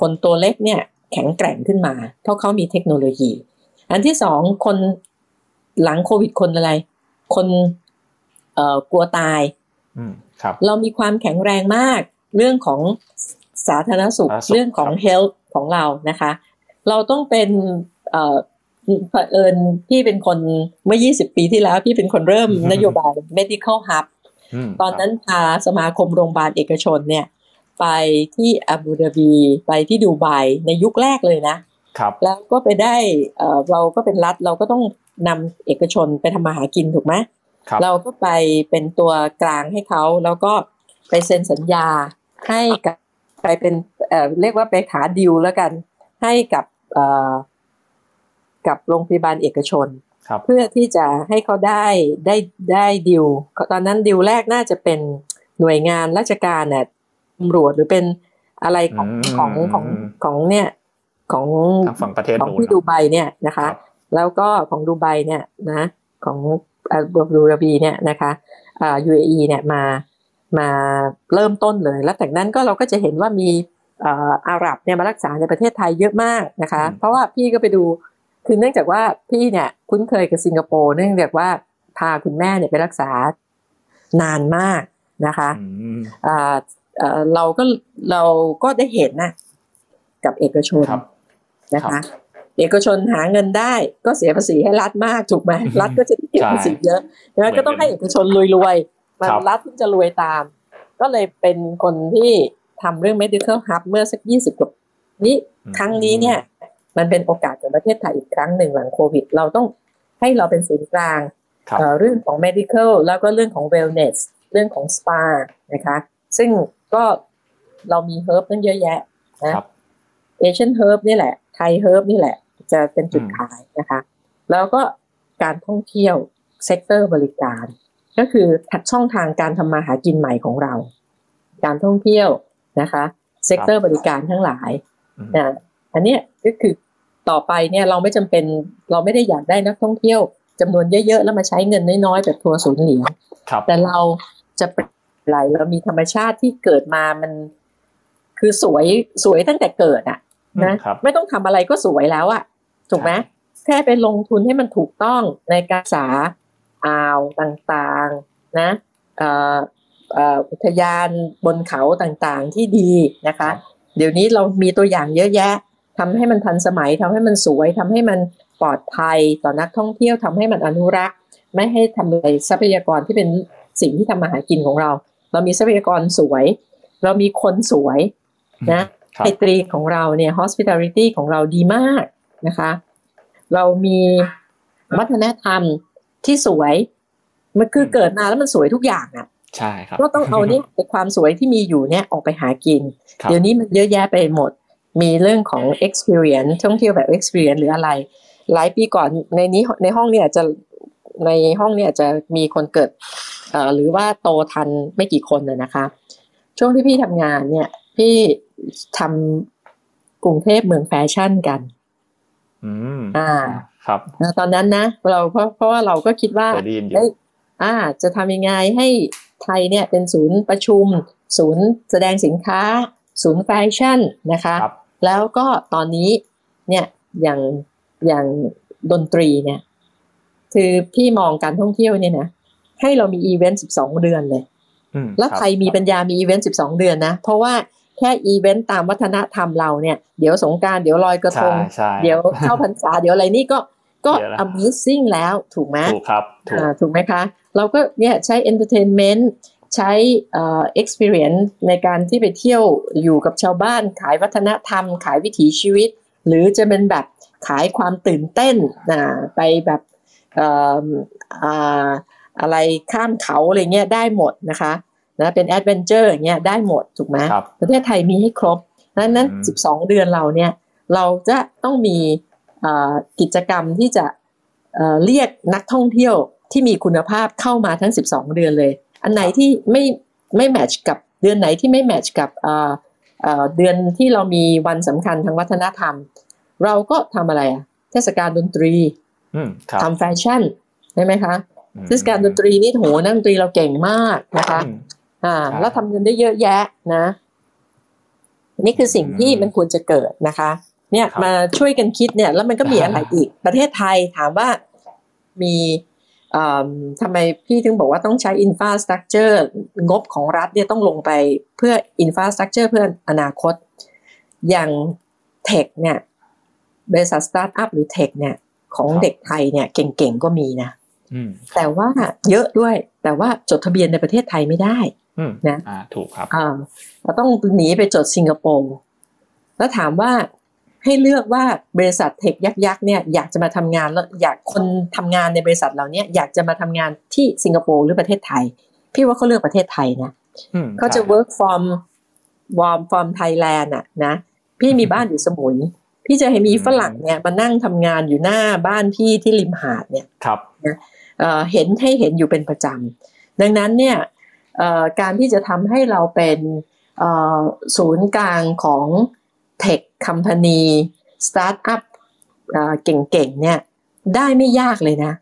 คนตัวเล็กเนี่ยแข็งแกร่งขึ้นมา เพราะเขามีเทคโนโลยี อันที่สองคนหลังโควิดคนอะไร คนเอ่อกลัวตายอืมครับเรามีความแข็งแรงมากเรื่องของสาธารณสุขสาธารณสุขเรื่องของครับ health ของเรานะคะ เราต้องเป็นเอ่อเผอิญพี่เป็นคนเมื่อ 20 ปีที่แล้ว พี่เป็นคนเริ่มนโยบาย medical hub มตอนนั้นพาสมาคมโรงพยาบาลเอกชนเนี่ย ไปที่อาบูดาบีไปที่ดูไบในยุคแรกเลยนะครับแล้วก็ไปได้เอ่อเราก็เป็นรัฐเราก็ต้องนำเอกชนไปทำมาหากินถูกไหมครับเราก็ไปเป็นตัวกลางให้เขาแล้วก็ไปเซ็นสัญญาให้กับไปเป็นเอ่อเรียกว่าไปขาดิวแล้วกัน ให้กับเอ่อกับโรงพยาบาลเอกชนครับเพื่อที่จะให้เขาได้ได้ได้ดิวตอนนั้นดิวแรกน่าจะเป็นหน่วยงานราชการน่ะ ตำรวจหรือเป็นอะไรของอืมของของของเนี่ยของทางฝั่งประเทศของนู้นที่ดูไบเนี่ยนะครัคะบแล้วก็ของดูไบเนี่ยนะของอาบูดาบีเนี่ยนะคะอ่า UAE เนี่ยมามาเริ่มต้นเลย แล้วจากนั้นก็เราก็จะเห็นว่ามีเอ่ออาหรับเนี่ยมารักษาในประเทศไทยเยอะมากนะคะ เพราะว่าพี่ก็ไปดูคือเนื่องจากว่าพี่เนี่ยคุ้นเคยกับสิงคโปร์เนื่องจากว่าพาคุณแม่เนี่ยไปรักษานานมากนะคะอืมอ่า เอ่อเราก็เราก็ได้เห็นนะกับเอกชนครับนะครัคะบเอกชนหาเงินได้ก็เสียภาษีให้รัฐมากถูกไหมรัฐก็จะได้เก็บใช่ภาษีเยอะดังนั้นก็ต้องให้เอกชนรวยๆมันครับรัฐถึงจะรวยตาม ก็เลยเป็นคนที่ทำเรื่อง medical hub เมื่อสักยี่สิบกว่านี้ครั้งนี้เนี่ย มันเป็นโอกาสของประเทศไทยอีกครั้งหนึ่งหลังโควิด เราต้องให้เราเป็นศูนย์กลางครับเอ่อเรื่องของ medical แล้วก็เรื่องของ wellness เรื่องของ spa นะคะ ซึ่ง ก็เรามี herb นั่นเยอะแยะนะครับ Asian herb นี่แหละ ไทย herb นี่แหละ จะเป็นจุดอืมขายนะคะ แล้วก็การท่องเที่ยวsector บริการ ก็คือทัดช่องทางการทำมาหากินใหม่ของเรา การท่องเที่ยวนะคะ sector บริการทั้งหลายอืมนะอันเนี้ยก็คือต่อไปเนี่ยเราไม่จำเป็นเราไม่ได้อยากได้นักท่องเที่ยวจำนวนเยอะๆ แล้วมาใช้เงินน้อยๆ แบบทัวร์ศูนย์เหรียญครับแต่เราจะเป็นอะ ไร เรามีธรรมชาติที่เกิดมามัน คือสวยสวยตั้งแต่เกิดอะนะครับไม่ต้องทำอะไรก็สวยแล้วอะถูกไหมแค่ไปลงทุนให้มันถูกต้องในการศึกษาอ่าวต่างๆ นะเอ่อเอ่ออุทยานบนเขาต่างๆที่ดีนะคะ เดี๋ยวนี้เรามีตัวอย่างเยอะแยะทำให้มันทันสมัยทำให้มันสวยทำให้มันปลอดภัยต่อนักท่องเที่ยวทำให้มันอนุรักษ์ ไม่ให้ทำลายทรัพยากรที่เป็นสิ่งที่ทำมาหากินของเรา เรามีทรัพยากรสวย เรามีคนสวยนะครัไมบตรีของเราเนี่ย hospitality ของเราดีมากนะคะ เรามีวัฒนธรรมที่สวย มันคือเกิดมาแล้วมันสวยทุกอย่างอะใช่ครับก็ต้องเอาเนี่ยไอ้ความสวยที่มีอยู่เนี่ยออกไปหากินครับเดี๋ยวนี้มันเยอะแยะไปหมด มีเรื่องของ experience ท่องเที่ยวแบบ experience หรืออะไร หลายปีก่อนในนี้ในห้องเนี่ยจะในห้องเนี่ยจะมีคนเกิดเอ่อ หรือว่าโตทันไม่กี่คนเลยนะคะ ช่วงที่พี่ทำงานเนี่ยพี่ทำกรุงเทพเมืองแฟชั่นกันอืมอ่า ครับนะตอนนั้นนะ เราเพราะเพราะว่าเราก็คิดว่าเคยได้ยินอยู่เอ้ยอ่า จะทำยังไงให้ไทยเนี่ยเป็นศูนย์ประชุม ศูนย์แสดงสินค้า ศูนย์แฟชั่นนะคะครับแล้วก็ตอนนี้เนี่ยอย่างอย่างดนตรีเนี่ย คือพี่มองการท่องเที่ยวเนี่ยนะ ให้เรามีอีเวนต์12เดือนเลยอืมแล้วครับไทยมีปัญญามีอีเวนต์12เดือนนะ เพราะว่าแค่อีเวนต์ตามวัฒนธรรมเราเนี่ย เดี๋ยวสงกรานต์เดี๋ยวลอยกระทง เดี๋ยวเข้าพรรษาเดี๋ยวอะไรนี่ก็ก็ amazing แล้วถูกไหมถูกครับถูกถูกไหมคะ เราก็เนี่ยใช้ entertainment ใช้ experience ในการที่ไปเที่ยวอยู่กับชาวบ้าน ขายวัฒนธรรม ขายวิถีชีวิต หรือจะเป็นแบบขายความตื่นเต้นนะไปแบบ อะไรข้ามเขาอะไรเงี้ยได้หมดนะคะนะเป็น adventure อย่างเงี้ยได้หมดถูกไหมประเทศไทยมีให้ครบนั้นนั้นสิบสองเดือนเราเนี่ยเราจะต้องมีกิจกรรมที่จะเรียกนักท่องเที่ยวที่มีคุณภาพเข้ามาทั้ง 12 เดือนเลย อันไหนที่ไม่ไม่ match กับเดือนไหนที่ไม่ match กับเดือนที่เรามีวันสำคัญทางวัฒนธรรม เราก็ทำอะไรอะเทศกาลดนตรีทำแฟชั่นใช่ไหมคะ เทศกาลดนตรีนี่โหนักดนตรีเราเก่งมากนะคะ อ่า แล้วทำเงินได้เยอะแยะนะ นี่คือสิ่งที่มันควรจะเกิดนะคะ เนี่ยมาช่วยกันคิดเนี่ย แล้วมันก็มีอะไรอีก ประเทศไทยถามว่ามีทำไมพี่ถึงบอกว่าต้องใช้ infrastructureงบของรัฐเนี่ยต้องลงไปเพื่อ infrastructure เพื่ออนาคต อย่าง tech เนี่ยบริษัทสตาร์ทอัพหรือ tech เนี่ย ของเด็กไทยเนี่ยเก่งๆก็มีนะ แต่ว่าเยอะด้วย แต่ว่าจดทะเบียนในประเทศไทยไม่ได้นะอ่าถูกครับอ่าเราต้องหนีไปจดสิงคโปร์แล้วถามว่าให้เลือกว่าบริษัท tech ยักษ์เนี่ยอยากจะมาทำงานแล้วอยากคนทำงานในบริษัทเราเนี่ยอยากจะมาทำงานที่สิงคโปร์หรือประเทศไทย พี่ว่าเขาเลือกประเทศไทยนะเขาจะ work from warm from Thailand อะนะพี่มีบ้านอยู่สมุยพี่จะให้มีฝรั่งเนี่ยมานั่งทำงานอยู่หน้าบ้านพี่ที่ริมหาดเนี่ยครับนะ เห็นให้เห็นอยู่เป็นประจำดังนั้นเนี่ยการที่จะทำให้เราเป็นศูนย์กลางของเทคcompany สตาร์ทอัพเก่งๆเนี่ยได้ไม่ยากเลยนะ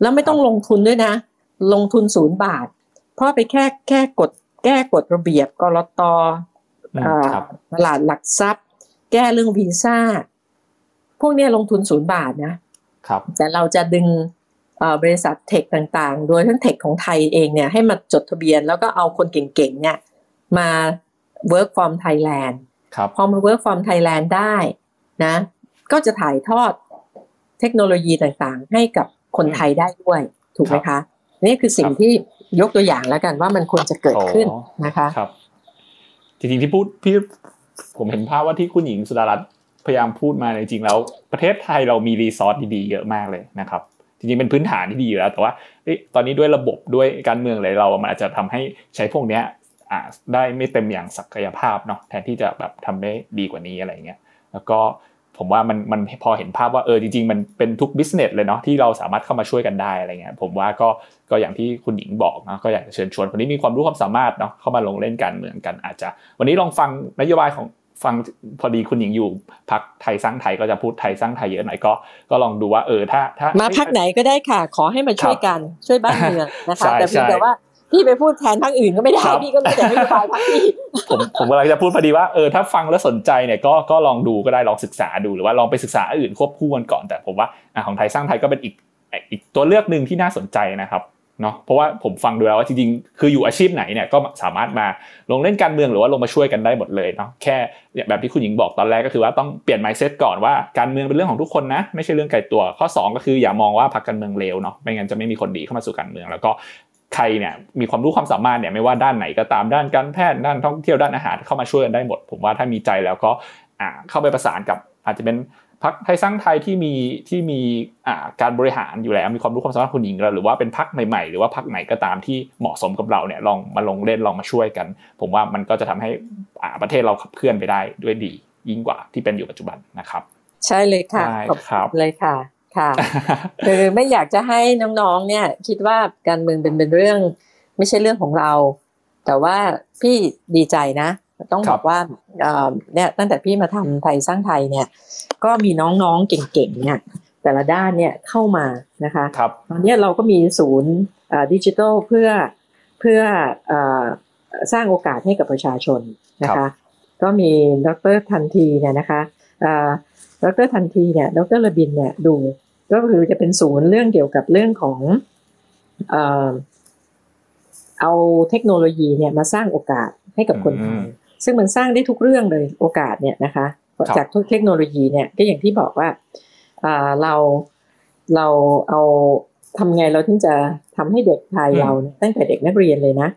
แล้วไม่ต้องลงทุนด้วยนะ ลงทุนศูนย์บาท เพราะไปแค่แค่กดแก้กฎระเบียบกลตตลาดหลักทรัพย์ แก้เรื่องวีซ่า พวกนี้ลงทุนศูนย์บาทนะครับ แต่เราจะดึง บริษัท tech ต่างๆ โดยทั้ง tech ของไทยเองเนี่ยให้มาจดทะเบียน แล้วก็เอาคนเก่งๆเนี่ยมา work from Thailand พอมา work from Thailand ได้นะก็จะถ่ายทอดเทคโนโลยีต่างๆ ให้กับคนไทยได้ด้วยถูกไหมคะ นี่คือสิ่งที่ยกตัวอย่างแล้วกันว่ามันควรจะเกิดขึ้นนะคะครับจริงๆที่พูดพี่ผมเห็นภาพว่าที่คุณหญิงสุดารัตน์พยายามพูดมาจริงๆแล้ว ประเทศไทยเรามีรีซอสดีๆเยอะมากเลยนะครับ จริงๆเป็นพื้นฐานที่ดีอยู่แล้วแต่ว่าตอนนี้ด้วยระบบด้วยการเมืองอะไรเรามันอาจจะทำให้ใช้พวกเนี้ยได้ไม่เต็มอย่างศักยภาพเนาะแทนที่จะแบบทำได้ดีกว่านี้อะไรเงี้ยแล้วก็ผมว่ามันมันพอเห็นภาพว่าเออจริงๆ มันเป็นทุก business เลยเนาะที่เราสามารถเข้ามาช่วยกันได้อะไรเงี้ยผมว่าก็ก็อย่างที่คุณหญิงบอกนะก็อยากจะเชิญชวนคนที่มีความรู้ความสามารถเนาะเข้ามาลงเล่นการเมืองกันอาจจะ วันนี้ลองฟังนโยบายของ ฟังพอดีคุณหญิงอยู่พรรคไทยสร้างไทยก็จะพูดไทยสร้างไทยเยอะหน่อยก็ ก็ลองดูว่าเออถ้าถ้ามาพักไหนก็ได้ค่ะ ขอให้มาช่วยกันช่วยบ้านเมืองนะคะแต่เพียงแต่ว่าพี่ไปพูดแทนพักอื่นก็ไม่ได้พี่ก็ไม่แต่ไม่ยบายพักพี่ผมผมกำลังจะพูดพอดีว่าเออถ้าฟังแล้วสนใจเนี่ยก็ก็ลองดูก็ได้ลองศึกษาดูหรือว่าลองไปศึกษาอื่นควบคู่กันก่อนแต่ผมว่าของไทยสร้างไทยก็เป็นอีกอีกตัวเลือกหนึ่งที่น่าสนใจนะครับ เนาะเพราะว่าผมฟังดูแล้วว่าจริงๆคืออยู่อาชีพไหนเนี่ยก็สามารถมาลงเล่นการเมืองหรือว่าลงมาช่วยกันได้หมดเลยเนาะแค่แบบที่คุณหญิงบอกตอนแรกก็คือว่าต้องเปลี่ยน mindset ก่อนว่าการเมืองเป็นเรื่องของทุกคนนะไม่ใช่เรื่องไกลตัว ข้อ 2 ก็คืออย่ามองว่าพรรคการเมืองเลวเนาะไม่งั้นจะไม่มีคนดีเข้ามาสู่การเมือง แล้วก็ใครเนี่ยมีความรู้ความสามารถเนี่ยไม่ว่าด้านไหนก็ตามด้านการแพทย์ด้านท่องเที่ยวด้านอาหารเข้ามาช่วยกันได้หมด ผมว่าถ้ามีใจแล้วก็เข้าไปประสานกับอาจจะเป็น พักไทยสร้างไทยที่มีที่มีการบริหารอยู่แล้วมีความรู้ความสามารถคุณหญิงหรือว่าเป็นพักใหม่ๆ หรือว่าพักไหนก็ตามที่เหมาะสมกับเราเนี่ยลองมาลงเล่นลองมาช่วยกัน ผมว่ามันก็จะทำให้ประเทศเราขับเคลื่อนไปได้ด้วยดี ยิ่งกว่าที่เป็นอยู่ปัจจุบันนะครับ ใช่เลยค่ะขอบเลยค่ะค่ะคือไม่อยากจะให้น้องๆเนี่ย คิดว่าการเมืองเป็นเป็นเรื่อง ไม่ใช่เรื่องของเรา แต่ว่าพี่ดีใจนะ ต้องบอกว่าเนี่ยตั้งแต่พี่มาทำไทยสร้างไทยเนี่ย ก็มีน้องๆเก่งๆเนี่ยแต่ละด้านเนี่ยเข้ามานะคะครับตอนนี้เราก็มีศูนย์ดิจิทัลเพื่อเพื่อสร้างโอกาสให้กับประชาชนนะคะ ก็มีดรทันทีเนี่ยนะคะดรทันทีเนี่ยดรระบินเนี่ยดู ก็คือจะเป็นศูนย์เรื่องเกี่ยวกับเรื่องของเอาเทคโนโลยีเนี่ยมาสร้างโอกาสให้กับคนไทย ซึ่งมันสร้างได้ทุกเรื่องเลยโอกาสเนี่ยนะคะ จากเทคโนโลยีเนี่ยก็อย่างที่บอกว่าเราเราเอาทำไงเราถึงจะทำให้เด็กไทยเราตั้งแต่เด็กนักเรียนเลยนะ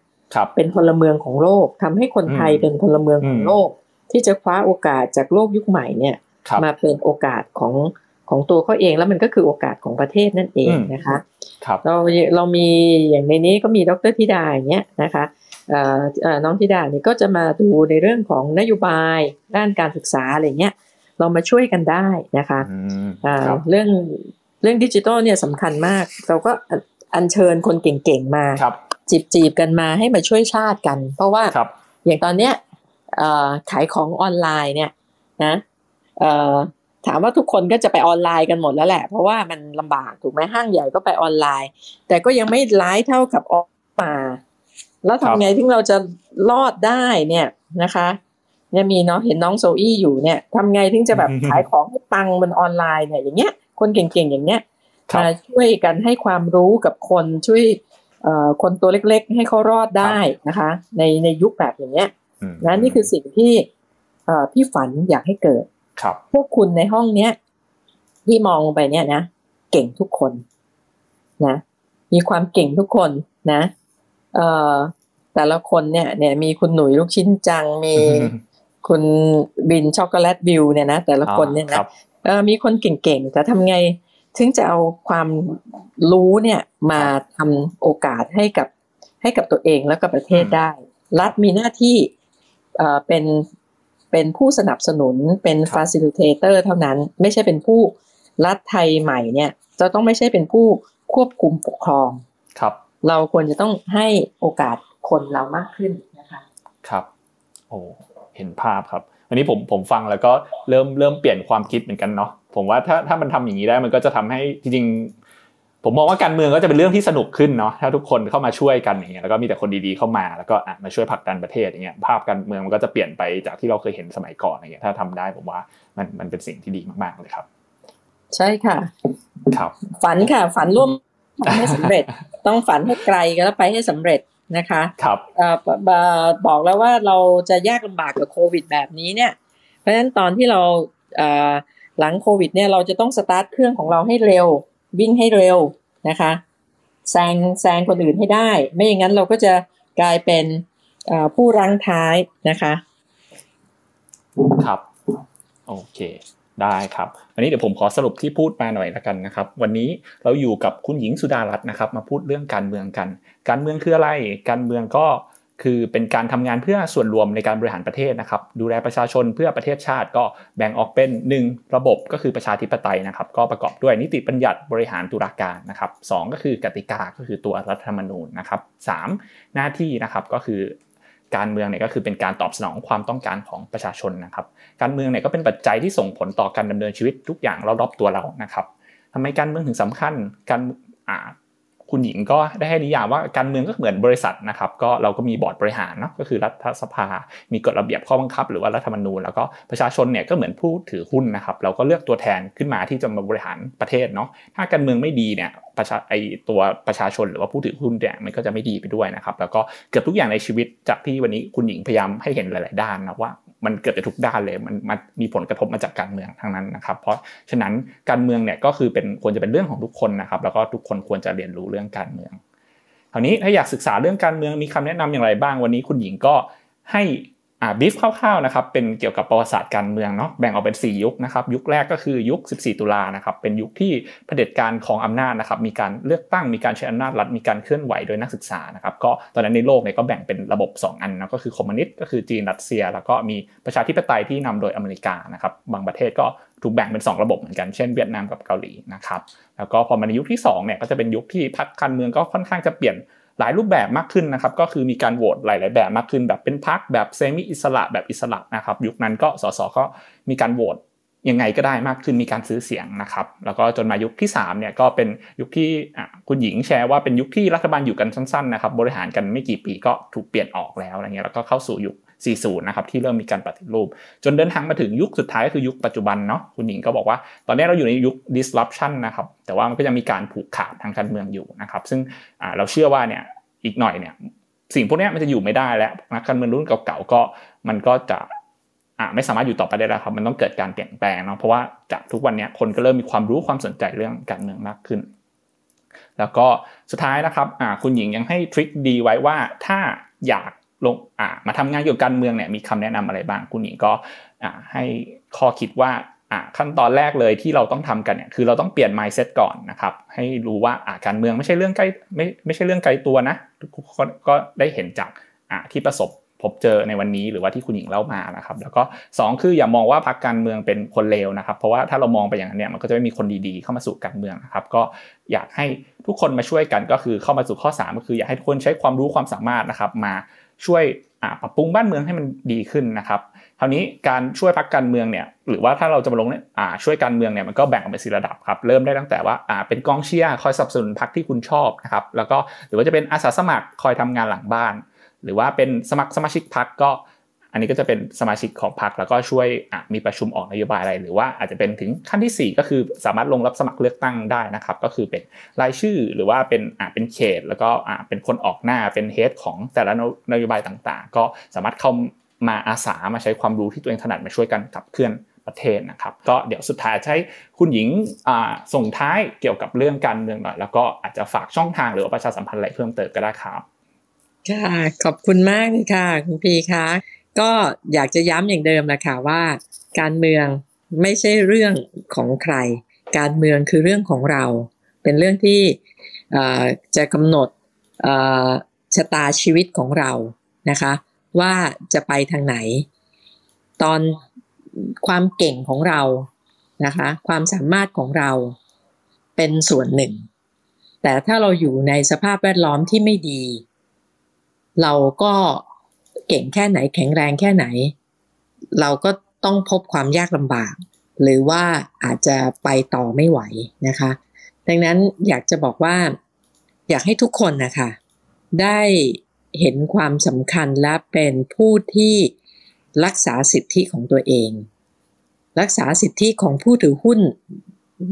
เป็นพลเมืองของโลกทำให้คนไทยเป็นพลเมืองของโลก ที่จะคว้าโอกาสจากโลกยุคใหม่เนี่ยมาเป็นโอกาสของของตัวเขาเองแล้วมันก็คือโอกาสของประเทศนั่นเองนะคะเราเรามีอย่างในนี้ก็มีดรธิดาอย่างเงี้ยนะคะ น้องธิดาเนี่ยก็จะมาดูในเรื่องของนโยบายด้านการศึกษาอะไรเงี้ยเรามาช่วยกันได้นะคะเรื่องเรื่องดิจิทัลเนี่ยสำคัญมาก เราก็อัญเชิญคนเก่งๆมาจีบจีบกันมาให้มาช่วยชาติกัน เพราะว่าอย่างตอนเนี้ยขายของออนไลน์เนี่ยนะถามว่าทุกคนก็จะไปออนไลน์กันหมดแล้วแหละ เพราะว่ามันลำบากถูกไหมห้างใหญ่ก็ไปออนไลน์ แต่ก็ยังไม่ร้ายเท่ากับออกมา แล้วทำไงที่เราจะรอดได้เนี่ยนะคะเนี่ยมีเนาะเห็นน้องโซอี้อยู่เนี่ยทำไงถึงจะแบบขายของให้ปังบนออนไลน์เนี่ยอย่างเงี้ยคนเก่งๆอย่างเงี้ยมาช่วยกันให้ความรู้กับคนช่วยคนตัวเล็กๆ ให้เขารอดได้นะคะ ในในยุคแบบอย่างเงี้ยนะนี่คือสิ่งที่พี่ฝันอยากให้เกิดพวกคุณในห้องเนี้ยที่มองไปเนี่ยนะ เก่งทุกคนนะ มีความเก่งทุกคนนะ เอ่อแต่ละคนเนี่ยเนี่ยมีคุณหนุ่ยลูกชิ้นจังมีคุณบินช็อกโกแลตวิลล์เนี่ยนะแต่ละคนเนี่ยนะเออมีคนเก่งๆแต่ทำไงถึงจะเอาความรู้เนี่ยมาทำโอกาสให้กับให้กับตัวเองแล้วก็ประเทศได้ รัฐมีหน้าที่เอ่อเป็นเป็นผู้สนับสนุนเป็น facilitator เท่านั้น ไม่ใช่เป็นผู้รัฐไทยใหม่เนี่ย จะต้องไม่ใช่เป็นผู้ควบคุมปกครองครับ เราควรจะต้องให้โอกาสคนเรามากขึ้นนะคะครับโอ้เห็นภาพครับอันนี้ผมผมฟังแล้วก็เริ่มเริ่มเปลี่ยนความคิดเหมือนกันเนาะผมว่าถ้าถ้ามันทำอย่างนี้ได้มันก็จะทำให้จริงผมมองว่าการเมืองก็จะเป็นเรื่องที่สนุกขึ้นเนาะถ้าทุกคนเข้ามาช่วยกันอย่างเงี้ยแล้วก็มีแต่คนดีๆเข้ามาแล้วก็มาช่วยผลักดันประเทศอย่างเงี้ยภาพการเมืองมันก็จะเปลี่ยนไปจากที่เราเคยเห็นสมัยก่อนอย่างเงี้ยถ้าทำได้ผมว่ามันมันเป็นสิ่งที่ดีมากๆเลยครับ ใช่ค่ะ ครับ ฝันค่ะฝันร่วม ให้สำเร็จ ต้องฝันให้ไกลแล้วไปให้สำเร็จนะคะครับบอกแล้วว่าเราจะยากลำบากกับโควิดแบบนี้เนี่ย เพราะฉะนั้นตอนที่เราหลังโควิดเนี่ยเราจะต้องสตาร์ทเครื่องของเราให้เร็ว วิ่งให้เร็วนะคะแซงแซงคนอื่นให้ได้ ไม่อย่างนั้นเราก็จะกลายเป็นผู้รั้งท้ายนะคะ ครับ โอเค ได้ครับวันนี้เดี๋ยวผมขอสรุปที่พูดมาหน่อยละกันนะครับ วันนี้เราอยู่กับคุณหญิงสุดารัตน์นะครับ มาพูดเรื่องการเมืองกัน การเมืองคืออะไร การเมืองก็คือเป็นการทำงานเพื่อส่วนรวมในการบริหารประเทศนะครับ ดูแลประชาชนเพื่อประเทศชาติก็แบ่งออกเป็น 1 ระบบก็คือประชาธิปไตยนะครับ ก็ประกอบด้วยนิติบัญญัติบริหารตุลาการนะครับสก็คือกติกาก็คือตัวรัฐธรรมนูญนะครับสหน้าที่นะครับก็คือ การเมืองเนี่ยก็คือเป็นการตอบสนองความต้องการของประชาชนนะครับ การเมืองเนี่ยก็เป็นปัจจัยที่ส่งผลต่อการดำเนินชีวิตทุกอย่างรอบๆตัวเรานะครับทำไมการเมืองถึงสำคัญการ คุณหญิงก็ได้ให้นิยามว่าการเมืองก็เหมือนบริษัทนะครับก็เราก็มีบอร์ดบริหารเนาะก็คือรัฐสภา มีกฎระเบียบข้อบังคับ หรือว่ารัฐธรรมนูญแล้วก็ประชาชนเนี่ยก็เหมือนผู้ถือหุ้นนะครับเราก็เลือกตัวแทนขึ้นมาที่จะมาบริหารประเทศเนาะถ้าการเมืองไม่ดีเนี่ยประชาไอตัวประชาชนหรือว่าผู้ถือหุ้นเนี่ยมันก็จะไม่ดีไปด้วยนะครับแล้วก็เกือบทุกอย่างในชีวิตจากที่วันนี้คุณหญิงพยายามให้เห็นหลาย ๆ ด้านนะว่า มันเกิดจากทุกด้านเลยมันมันมีผลกระทบมาจากการเมืองทั้งนั้นนะครับ เพราะฉะนั้นการเมืองเนี่ยก็คือเป็นควรจะเป็นเรื่องของทุกคนนะครับ แล้วก็ทุกคนควรจะเรียนรู้เรื่องการเมืองคราวนี้ถ้าอยากศึกษาเรื่องการเมืองมีคำแนะนำอย่างไรบ้างวันนี้คุณหญิงก็ให้ อ่าบิฟคร่าวๆนะครับเป็นเกี่ยวกับประวัติศาสตร์การเมืองเนาะแบ่งออกเป็น 4 ยุคนะครับยุคแรกก็คือยุค 14 ตุลานะครับเป็นยุคที่เผด็จการของอำนาจนะครับมีการเลือกตั้งมีการใช้อำนาจรัฐมีการเคลื่อนไหวโดยนักศึกษานะครับก็ตอนนั้นในโลกเนี่ยก็แบ่งเป็นระบบ 2 อันนะก็คือคอมมิวนิสต์ก็คือจีนรัสเซีย แล้วก็มีประชาธิปไตยที่นำโดยอเมริกานะครับบางประเทศก็ถูกแบ่งเป็น 2 ระบบเหมือนกันเช่นเวียดนามกับเกาหลีนะครับแล้วก็พอมาในยุคที่2เนี่ยก็จะเป็นยุคที่พรรคการเมืองก็ค่อนข้างจะเปลี่ยน หลายรูปแบบมากขึ้นนะครับก็คือมีการโหวตหลาย ๆ แบบมากขึ้น แบบเป็นพรรคแบบ semi อิสระแบบอิสระนะครับ ยุคนั้นก็สสก็มีการโหวตยังไงก็ได้มากขึ้นมีการซื้อเสียงนะครับ แล้วก็จนมายุคที่3เนี่ยก็เป็นยุคที่คุณหญิงแชร์ว่าเป็นยุคที่รัฐบาลอยู่กันสั้น ๆ นะครับ บริหารกันไม่กี่ปีก็ถูกเปลี่ยนออกแล้วอะไรเงี้ยแล้วก็เข้าสู่ยุค 40 นะครับที่เริ่มมีการปฏิรูป จนเดินทางมาถึงยุคสุดท้ายก็คือยุคปัจจุบันเนาะคุณหญิงก็บอกว่า ตอนนี้เราอยู่ในยุค disruption นะครับแต่ว่ามันก็ยังมีการผูกขาดทางการเมืองอยู่นะครับซึ่งเราเชื่อว่าเนี่ยอีกหน่อยเนี่ยสิ่งพวกนี้มันจะอยู่ไม่ได้แล้วนักการเมืองรุ่นเก่าๆก็มันก็จะไม่สามารถอยู่ต่อไปได้แล้วครับมันต้องเกิดการเปลี่ยนแปลงเนาะเพราะว่าจากทุกวันนี้คนก็เริ่มมีความรู้ความสนใจเรื่องการเมืองมากขึ้น แล้วก็สุดท้ายนะครับคุณหญิงยังให้ทริคดีไว้ว่าถ้าอยาก ลงมาทำงานเกี่ยวกับการเมืองเนี่ยมีคำแนะนำอะไรบ้าง คุณหญิงก็ให้ข้อคิดว่าขั้นตอนแรกเลยที่เราต้องทำกันเนี่ยคือเราต้องเปลี่ยน mindset ก่อนนะครับให้รู้ว่าการเมืองไม่ใช่เรื่องใกล้ไม่ไม่ใช่เรื่องไกลตัวนะทุกคนก็ได้เห็นจากที่ประสบพบเจอในวันนี้หรือว่าที่คุณหญิงเล่ามานะครับ แล้วก็ 2 คืออย่ามองว่าพรรคการเมืองเป็นคนเลวนะครับ เพราะว่าถ้าเรามองไปอย่างนั้นเนี่ยมันก็จะไม่มีคนดีๆเข้ามาสู่การเมืองนะครับ ก็อยากให้ทุกคนมาช่วยกันก็คือเข้ามาสู่ข้อ 3 ก็คืออยากให้ทุกคนใช้ความรู้ความสามารถนะครับมา ช่วยปรับปรุงบ้านเมืองให้มันดีขึ้นนะครับคราวนี้การช่วยพักการเมืองเนี่ยหรือว่าถ้าเราจะมาลงเนี่ยช่วยการเมืองเนี่ยมันก็แบ่งออกเป็นสี่ระดับครับเริ่มได้ตั้งแต่ว่าเป็นกองเชียร์คอยสนับสนุนพักที่คุณชอบนะครับแล้วก็หรือว่าจะเป็นอาสาสมัครคอยทำงานหลังบ้าน หรือว่าเป็นสมัครสมาชิกพักก็ อันนี้ก็จะเป็นสมาชิกของพรรคแล้วก็ช่วยมีประชุมออกนโยบายอะไร หรือว่าอาจจะเป็นถึงขั้นที่ 4 ก็คือสามารถลงรับสมัครเลือกตั้งได้นะครับ ก็คือเป็นรายชื่อหรือว่าเป็นเป็นเขต แล้วก็เป็นคนออกหน้าเป็นเฮดของแต่ละนโยบายต่างๆ ก็สามารถเข้ามาอาสามาใช้ความรู้ที่ตัวเองถนัดมาช่วยกันขับเคลื่อนประเทศนะครับก็เดี๋ยวสุดท้ายใช้คุณหญิงส่งท้ายเกี่ยวกับเรื่องการเมืองหน่อย แล้วก็อาจจะฝากช่องทางหรือประชาสัมพันธ์อะไรเพิ่มเติมก็ได้ครับค่ะขอบคุณมากค่ะคุณพีคะ ก็อยากจะย้ำอย่างเดิมแหละคะว่า การเมืองไม่ใช่เรื่องของใคร การเมืองคือเรื่องของเรา เป็นเรื่องที่จะกำหนดชะตาชีวิตของเรานะคะ ว่าจะไปทางไหน ตอนความเก่งของเรานะคะ ความสามารถของเราเป็นส่วนหนึ่ง แต่ถ้าเราอยู่ในสภาพแวดล้อมที่ไม่ดี เราก็ เก่งแค่ไหนแข็งแรงแค่ไหน เราก็ต้องพบความยากลำบาก หรือว่าอาจจะไปต่อไม่ไหวนะคะ ดังนั้นอยากจะบอกว่า อยากให้ทุกคนนะคะได้เห็นความสำคัญและเป็นผู้ที่รักษาสิทธิของตัวเอง รักษาสิทธิของผู้ถือหุ้น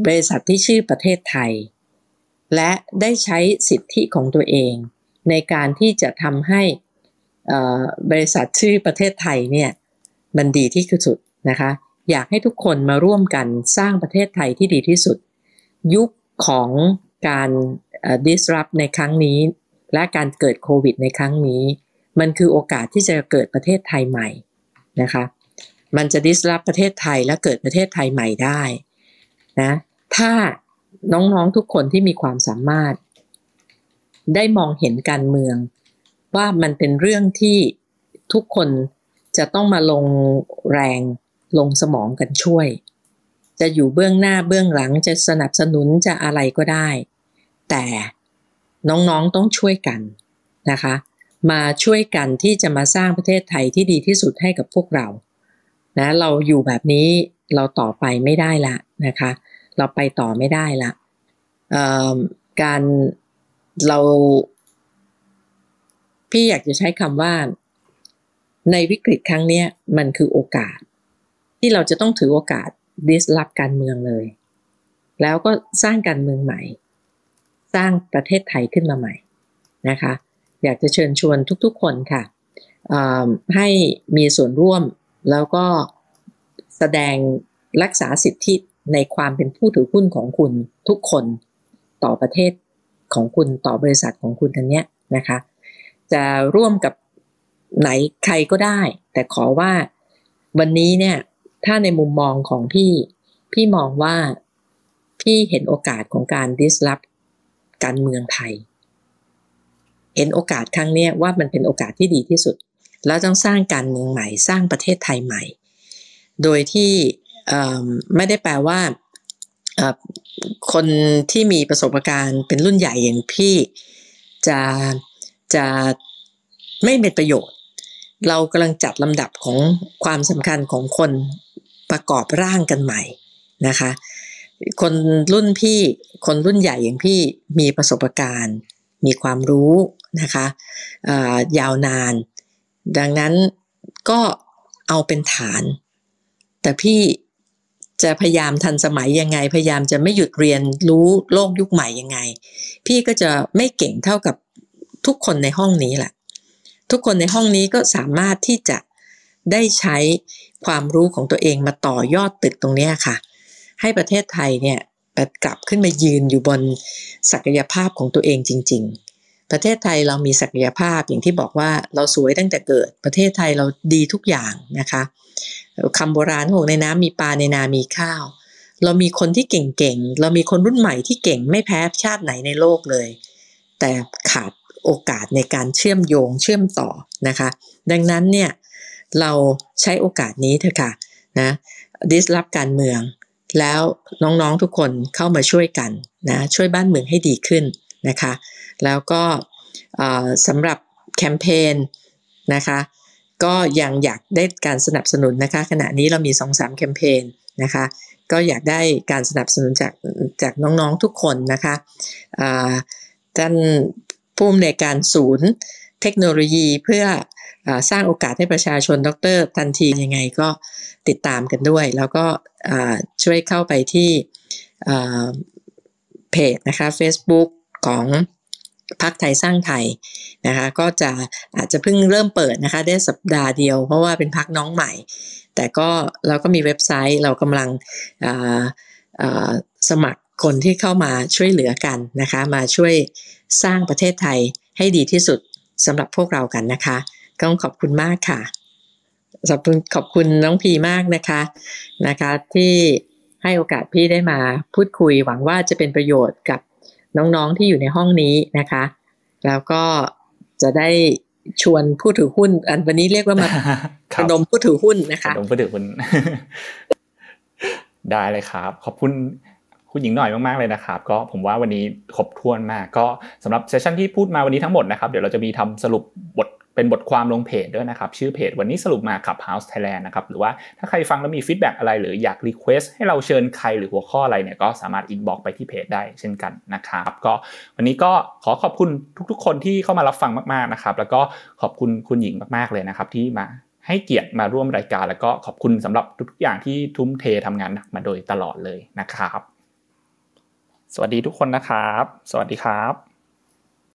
บริษัทที่ชื่อประเทศไทย และได้ใช้สิทธิของตัวเอง ในการที่จะทำให้ บริษัทชื่อประเทศไทยเนี่ยมันดีที่สุดนะคะ อยากให้ทุกคนมาร่วมกันสร้างประเทศไทยที่ดีที่สุด ยุคของการ disrupt ในครั้งนี้ และการเกิดโควิดในครั้งนี้ มันคือโอกาสที่จะเกิดประเทศไทยใหม่นะคะมันจะ disrupt ประเทศไทยและเกิดประเทศไทยใหม่ได้นะถ้าน้องๆทุกคนที่มีความสามารถ ได้มองเห็นการเมือง ว่ามันเป็นเรื่องที่ทุกคนจะต้องมาลงแรงลงสมองกันช่วย จะอยู่เบื้องหน้าเบื้องหลังจะสนับสนุนจะอะไรก็ได้ แต่น้องๆต้องช่วยกันนะคะ มาช่วยกันที่จะมาสร้างประเทศไทยที่ดีที่สุดให้กับพวกเรานะเราอยู่แบบนี้เราต่อไปไม่ได้ละนะคะ เราไปต่อไม่ได้ละการเรา พี่อยากจะใช้คำว่า ในวิกฤตครั้งนี้มันคือโอกาส ที่เราจะต้องถือโอกาสดิสลอฟการเมืองเลย แล้วก็สร้างการเมืองใหม่ สร้างประเทศไทยขึ้นมาใหม่นะคะ อยากจะเชิญชวนทุกๆคนค่ะให้มีส่วนร่วมแล้วก็แสดงรักษาสิทธิในความเป็นผู้ถือหุ้นของคุณทุกคนต่อประเทศของคุณต่อบริษัทของคุณทันเนี้ยนะคะ จะร่วมกับไหนใครก็ได้ แต่ขอว่าวันนี้เนี่ย ถ้าในมุมมองของพี่ พี่มองว่าพี่เห็นโอกาสของการดิสลอฟการเมืองไทย เห็นโอกาสครั้งนี้ว่ามันเป็นโอกาสที่ดีที่สุด แล้วต้องสร้างการเมืองใหม่ สร้างประเทศไทยใหม่ โดยที่ไม่ได้แปลว่าคนที่มีประสบการณ์เป็นรุ่นใหญ่อย่างพี่จะ จะไม่เป็นประโยชน์ เรากำลังจัดลำดับของความสำคัญของคนประกอบร่างกันใหม่นะคะ คนรุ่นพี่คนรุ่นใหญ่อย่างพี่มีประสบการณ์ มีความรู้นะคะยาวนาน ดังนั้นก็เอาเป็นฐาน แต่พี่จะพยายามทันสมัยยังไง พยายามจะไม่หยุดเรียนรู้โลกยุคใหม่ยังไง พี่ก็จะไม่เก่งเท่ากับ ทุกคนในห้องนี้แหละ ทุกคนในห้องนี้ก็สามารถที่จะได้ใช้ความรู้ของตัวเองมาต่อยอดตึกตรงนี้ค่ะ ให้ประเทศไทยเนี่ยกลับขึ้นมายืนอยู่บนศักยภาพของตัวเองจริง ๆ ประเทศไทยเรามีศักยภาพอย่างที่บอกว่าเราสวยตั้งแต่เกิด ประเทศไทยเราดีทุกอย่างนะคะคำโบราณของในน้ำมีปลาในนามีข้าว เรามีคนที่เก่งๆ เรามีคนรุ่นใหม่ที่เก่งไม่แพ้ชาติไหนในโลกเลย แต่ขาด โอกาสในการเชื่อมโยงเชื่อมต่อนะคะ ดังนั้นเนี่ยเราใช้โอกาสนี้เถอะค่ะนะดิสรับการเมือง แล้วน้องๆทุกคนเข้ามาช่วยกันนะช่วยบ้านเมืองให้ดีขึ้นนะคะ แล้วก็สำหรับแคมเปญนะคะก็ยังอยากได้การสนับสนุนนะคะ ขณะนี้เรามี2อสแคมเปญนะคะก็อยากได้การสนับสนุนจากจากน้องๆทุกคนนะคะท่าน ผู้อำนวยการศูนย์ เทคโนโลยีเพื่ออสร้างโอกาสให้ประชาชนดรทันทียังไงก็ติดตามกันด้วย แล้วก็ช่วยเข้าไปที่เพจนะคะ Facebook ของพักไทยสร้างไทยนะคะก็จะอาจจะเพิ่งเริ่มเปิดนะคะได้สัปดาห์เดียว เพราะว่าเป็นพักน้องใหม่ แต่ก็เราก็มีเว็บไซต์เรากำลังสมัครคนที่เข้ามาช่วยเหลือกันนะคะมาช่วย สร้างประเทศไทยให้ดีที่สุดสำหรับพวกเรากันนะคะต้องขอบคุณมากค่ะขอบคุณขอบคุณน้องพีมากนะคะนะคะ ที่ให้โอกาสพี่ได้มาพูดคุย หวังว่าจะเป็นประโยชน์กับน้องๆที่อยู่ในห้องนี้นะคะ แล้วก็จะได้ชวนผู้ถือหุ้น อันวันนี้เรียกว่ามาระดมผู้ถือหุ้นนะคะระดมผู้ถือหุ้น ได้เลยครับ ขอบคุณ คุณหญิงหน่อยมากๆเลยนะครับ ก็ผมว่าวันนี้ครบถ้วนมาก ก็สำหรับเซสชันที่พูดมาวันนี้ทั้งหมดนะครับ เดี๋ยวเราจะมีทำสรุปบทเป็นบทความลงเพจด้วยนะครับ ชื่อเพจวันนี้สรุปมาขับ House Thailand นะครับ หรือว่าถ้าใครฟังแล้วมี feedback อะไร หรืออยาก request ให้เราเชิญใครหรือหัวข้ออะไรเนี่ยก็สามารถ inbox ไปที่เพจได้เช่นกันนะครับ ก็วันนี้ก็ขอขอบคุณทุกๆ คนที่เข้ามารับฟังมากๆนะครับ แล้วก็ขอบคุณคุณหญิงมากๆเลยนะครับที่มาให้เกียรติมาร่วมรายการ แล้วก็ขอบคุณสำหรับทุกๆอย่างที่ทุ่มเททำงานหนักมาโดยตลอดเลยนะครับ สวัสดีทุกคนนะครับ สวัสดีครับ